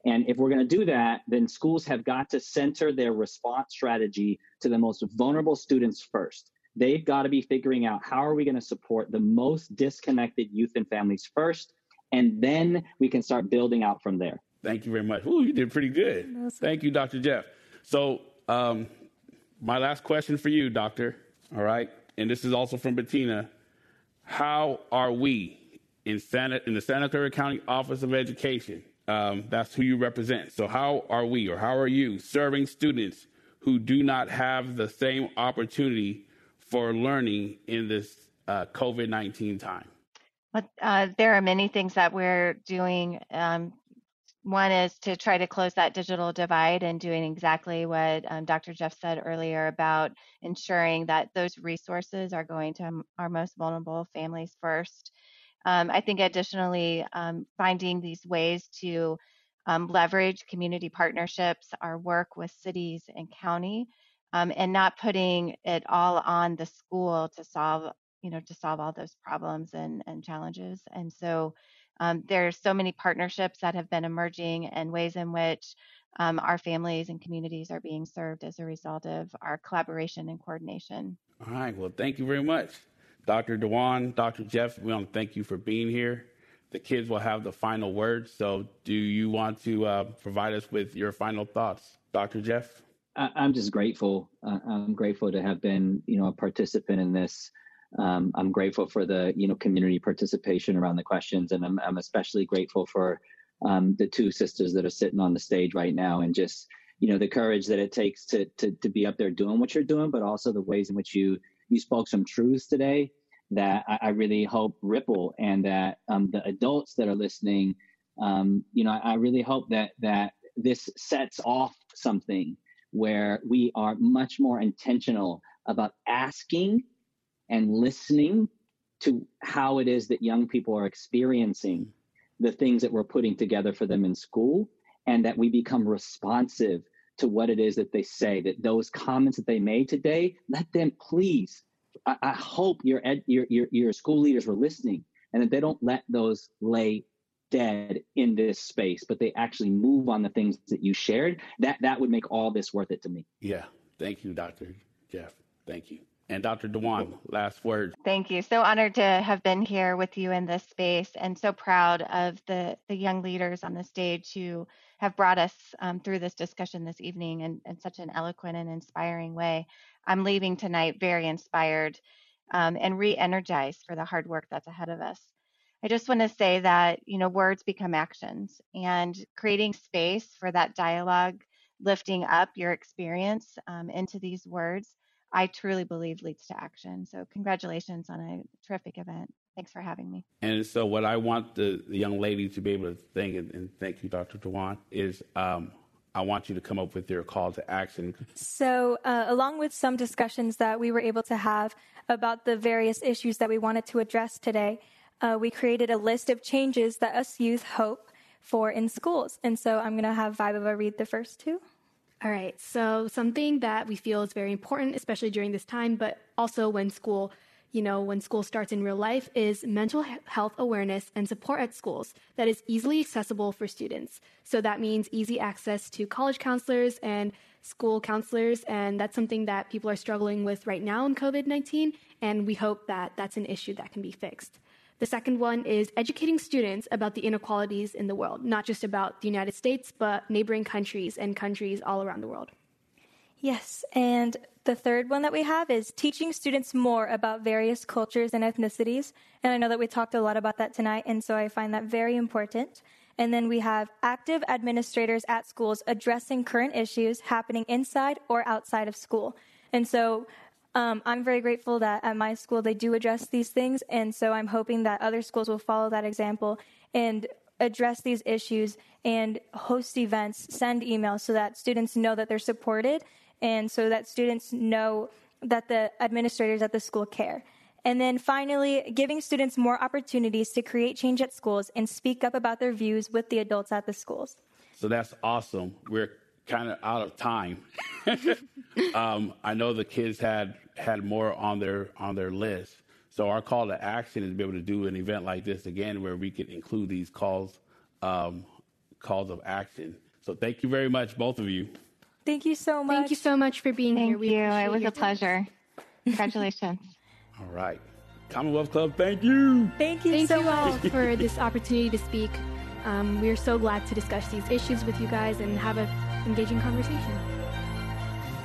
And if we're going to do that, then schools have got to center their response strategy to the most vulnerable students first. They've got to be figuring out how are we going to support the most disconnected youth and families first, and then we can start building out from there. Thank you very much. Ooh, you did pretty good. Thank you, Dr. Jeff. So, um, my last question for you, Doctor, all right, and this is also from Bettina. How are we in, Santa, in the Santa Clara County Office of Education? Um, that's who you represent. So, how are we or how are you serving students who do not have the same opportunity for learning in this uh, COVID 19 time? But uh, there are many things that we're doing. Um, one is to try to close that digital divide and doing exactly what um, Dr. Jeff said earlier about ensuring that those resources are going to our most vulnerable families first. Um, I think additionally, um, finding these ways to um, leverage community partnerships, our work with cities and county, um, and not putting it all on the school to solve, you know, to solve all those problems and, and challenges. And so um, there's so many partnerships that have been emerging and ways in which um, our families and communities are being served as a result of our collaboration and coordination. All right. Well, thank you very much. Dr. Dewan, Dr. Jeff, we want to thank you for being here. The kids will have the final word. So, do you want to uh, provide us with your final thoughts, Dr. Jeff? I, I'm just grateful. Uh, I'm grateful to have been, you know, a participant in this. Um, I'm grateful for the, you know, community participation around the questions, and I'm, I'm especially grateful for um, the two sisters that are sitting on the stage right now, and just, you know, the courage that it takes to to to be up there doing what you're doing, but also the ways in which you you spoke some truths today that I, I really hope ripple, and that um, the adults that are listening, um, you know, I, I really hope that that this sets off something where we are much more intentional about asking and listening to how it is that young people are experiencing the things that we're putting together for them in school and that we become responsive to what it is that they say that those comments that they made today let them please i, I hope your, ed, your your your school leaders were listening and that they don't let those lay dead in this space but they actually move on the things that you shared that that would make all this worth it to me Yeah. Thank you, Dr. Jeff. Thank you. And Dr. Dewan, last words. Thank you. So honored to have been here with you in this space and so proud of the, the young leaders on the stage who have brought us um, through this discussion this evening in, in such an eloquent and inspiring way. I'm leaving tonight very inspired um, and re energized for the hard work that's ahead of us. I just want to say that, you know, words become actions and creating space for that dialogue, lifting up your experience um, into these words I truly believe leads to action. So, congratulations on a terrific event. Thanks for having me. And so, what I want the, the young lady to be able to think, and, and thank you, Dr. Dewan, is um, I want you to come up with your call to action. So, uh, along with some discussions that we were able to have about the various issues that we wanted to address today, uh, we created a list of changes that us youth hope for in schools. And so, I'm going to have Vaibhava read the first two. All right. So something that we feel is very important, especially during this time, but also when school, you know, when school starts in real life, is mental health awareness and support at schools that is easily accessible for students. So that means easy access to college counselors and school counselors, and that's something that people are struggling with right now in COVID 19. and we hope that that's an issue that can be fixed. The second one is educating students about the inequalities in the world, not just about the United States, but neighboring countries and countries all around the world. Yes, and the third one that we have is teaching students more about various cultures and ethnicities. And I know that we talked a lot about that tonight, and so I find that very important. And then we have active administrators at schools addressing current issues happening inside or outside of school. And so um, I'm very grateful that at my school they do address these things. And so I'm hoping that other schools will follow that example and address these issues and host events, send emails so that students know that they're supported and so that students know that the administrators at the school care. And then finally, giving students more opportunities to create change at schools and speak up about their views with the adults at the schools. So that's awesome. We're kind of out of time. [laughs] um, I know the kids had had more on their on their list. So our call to action is to be able to do an event like this again, where we can include these calls um, calls of action. So thank you very much, both of you. Thank you so much. Thank you so much for being Thank here. you. It was a pleasure. Congratulations. [laughs] All right. Commonwealth Club, thank you. Thank you Thank so you much. all for this opportunity to speak. Um, we are so glad to discuss these issues with you guys and have an engaging conversation.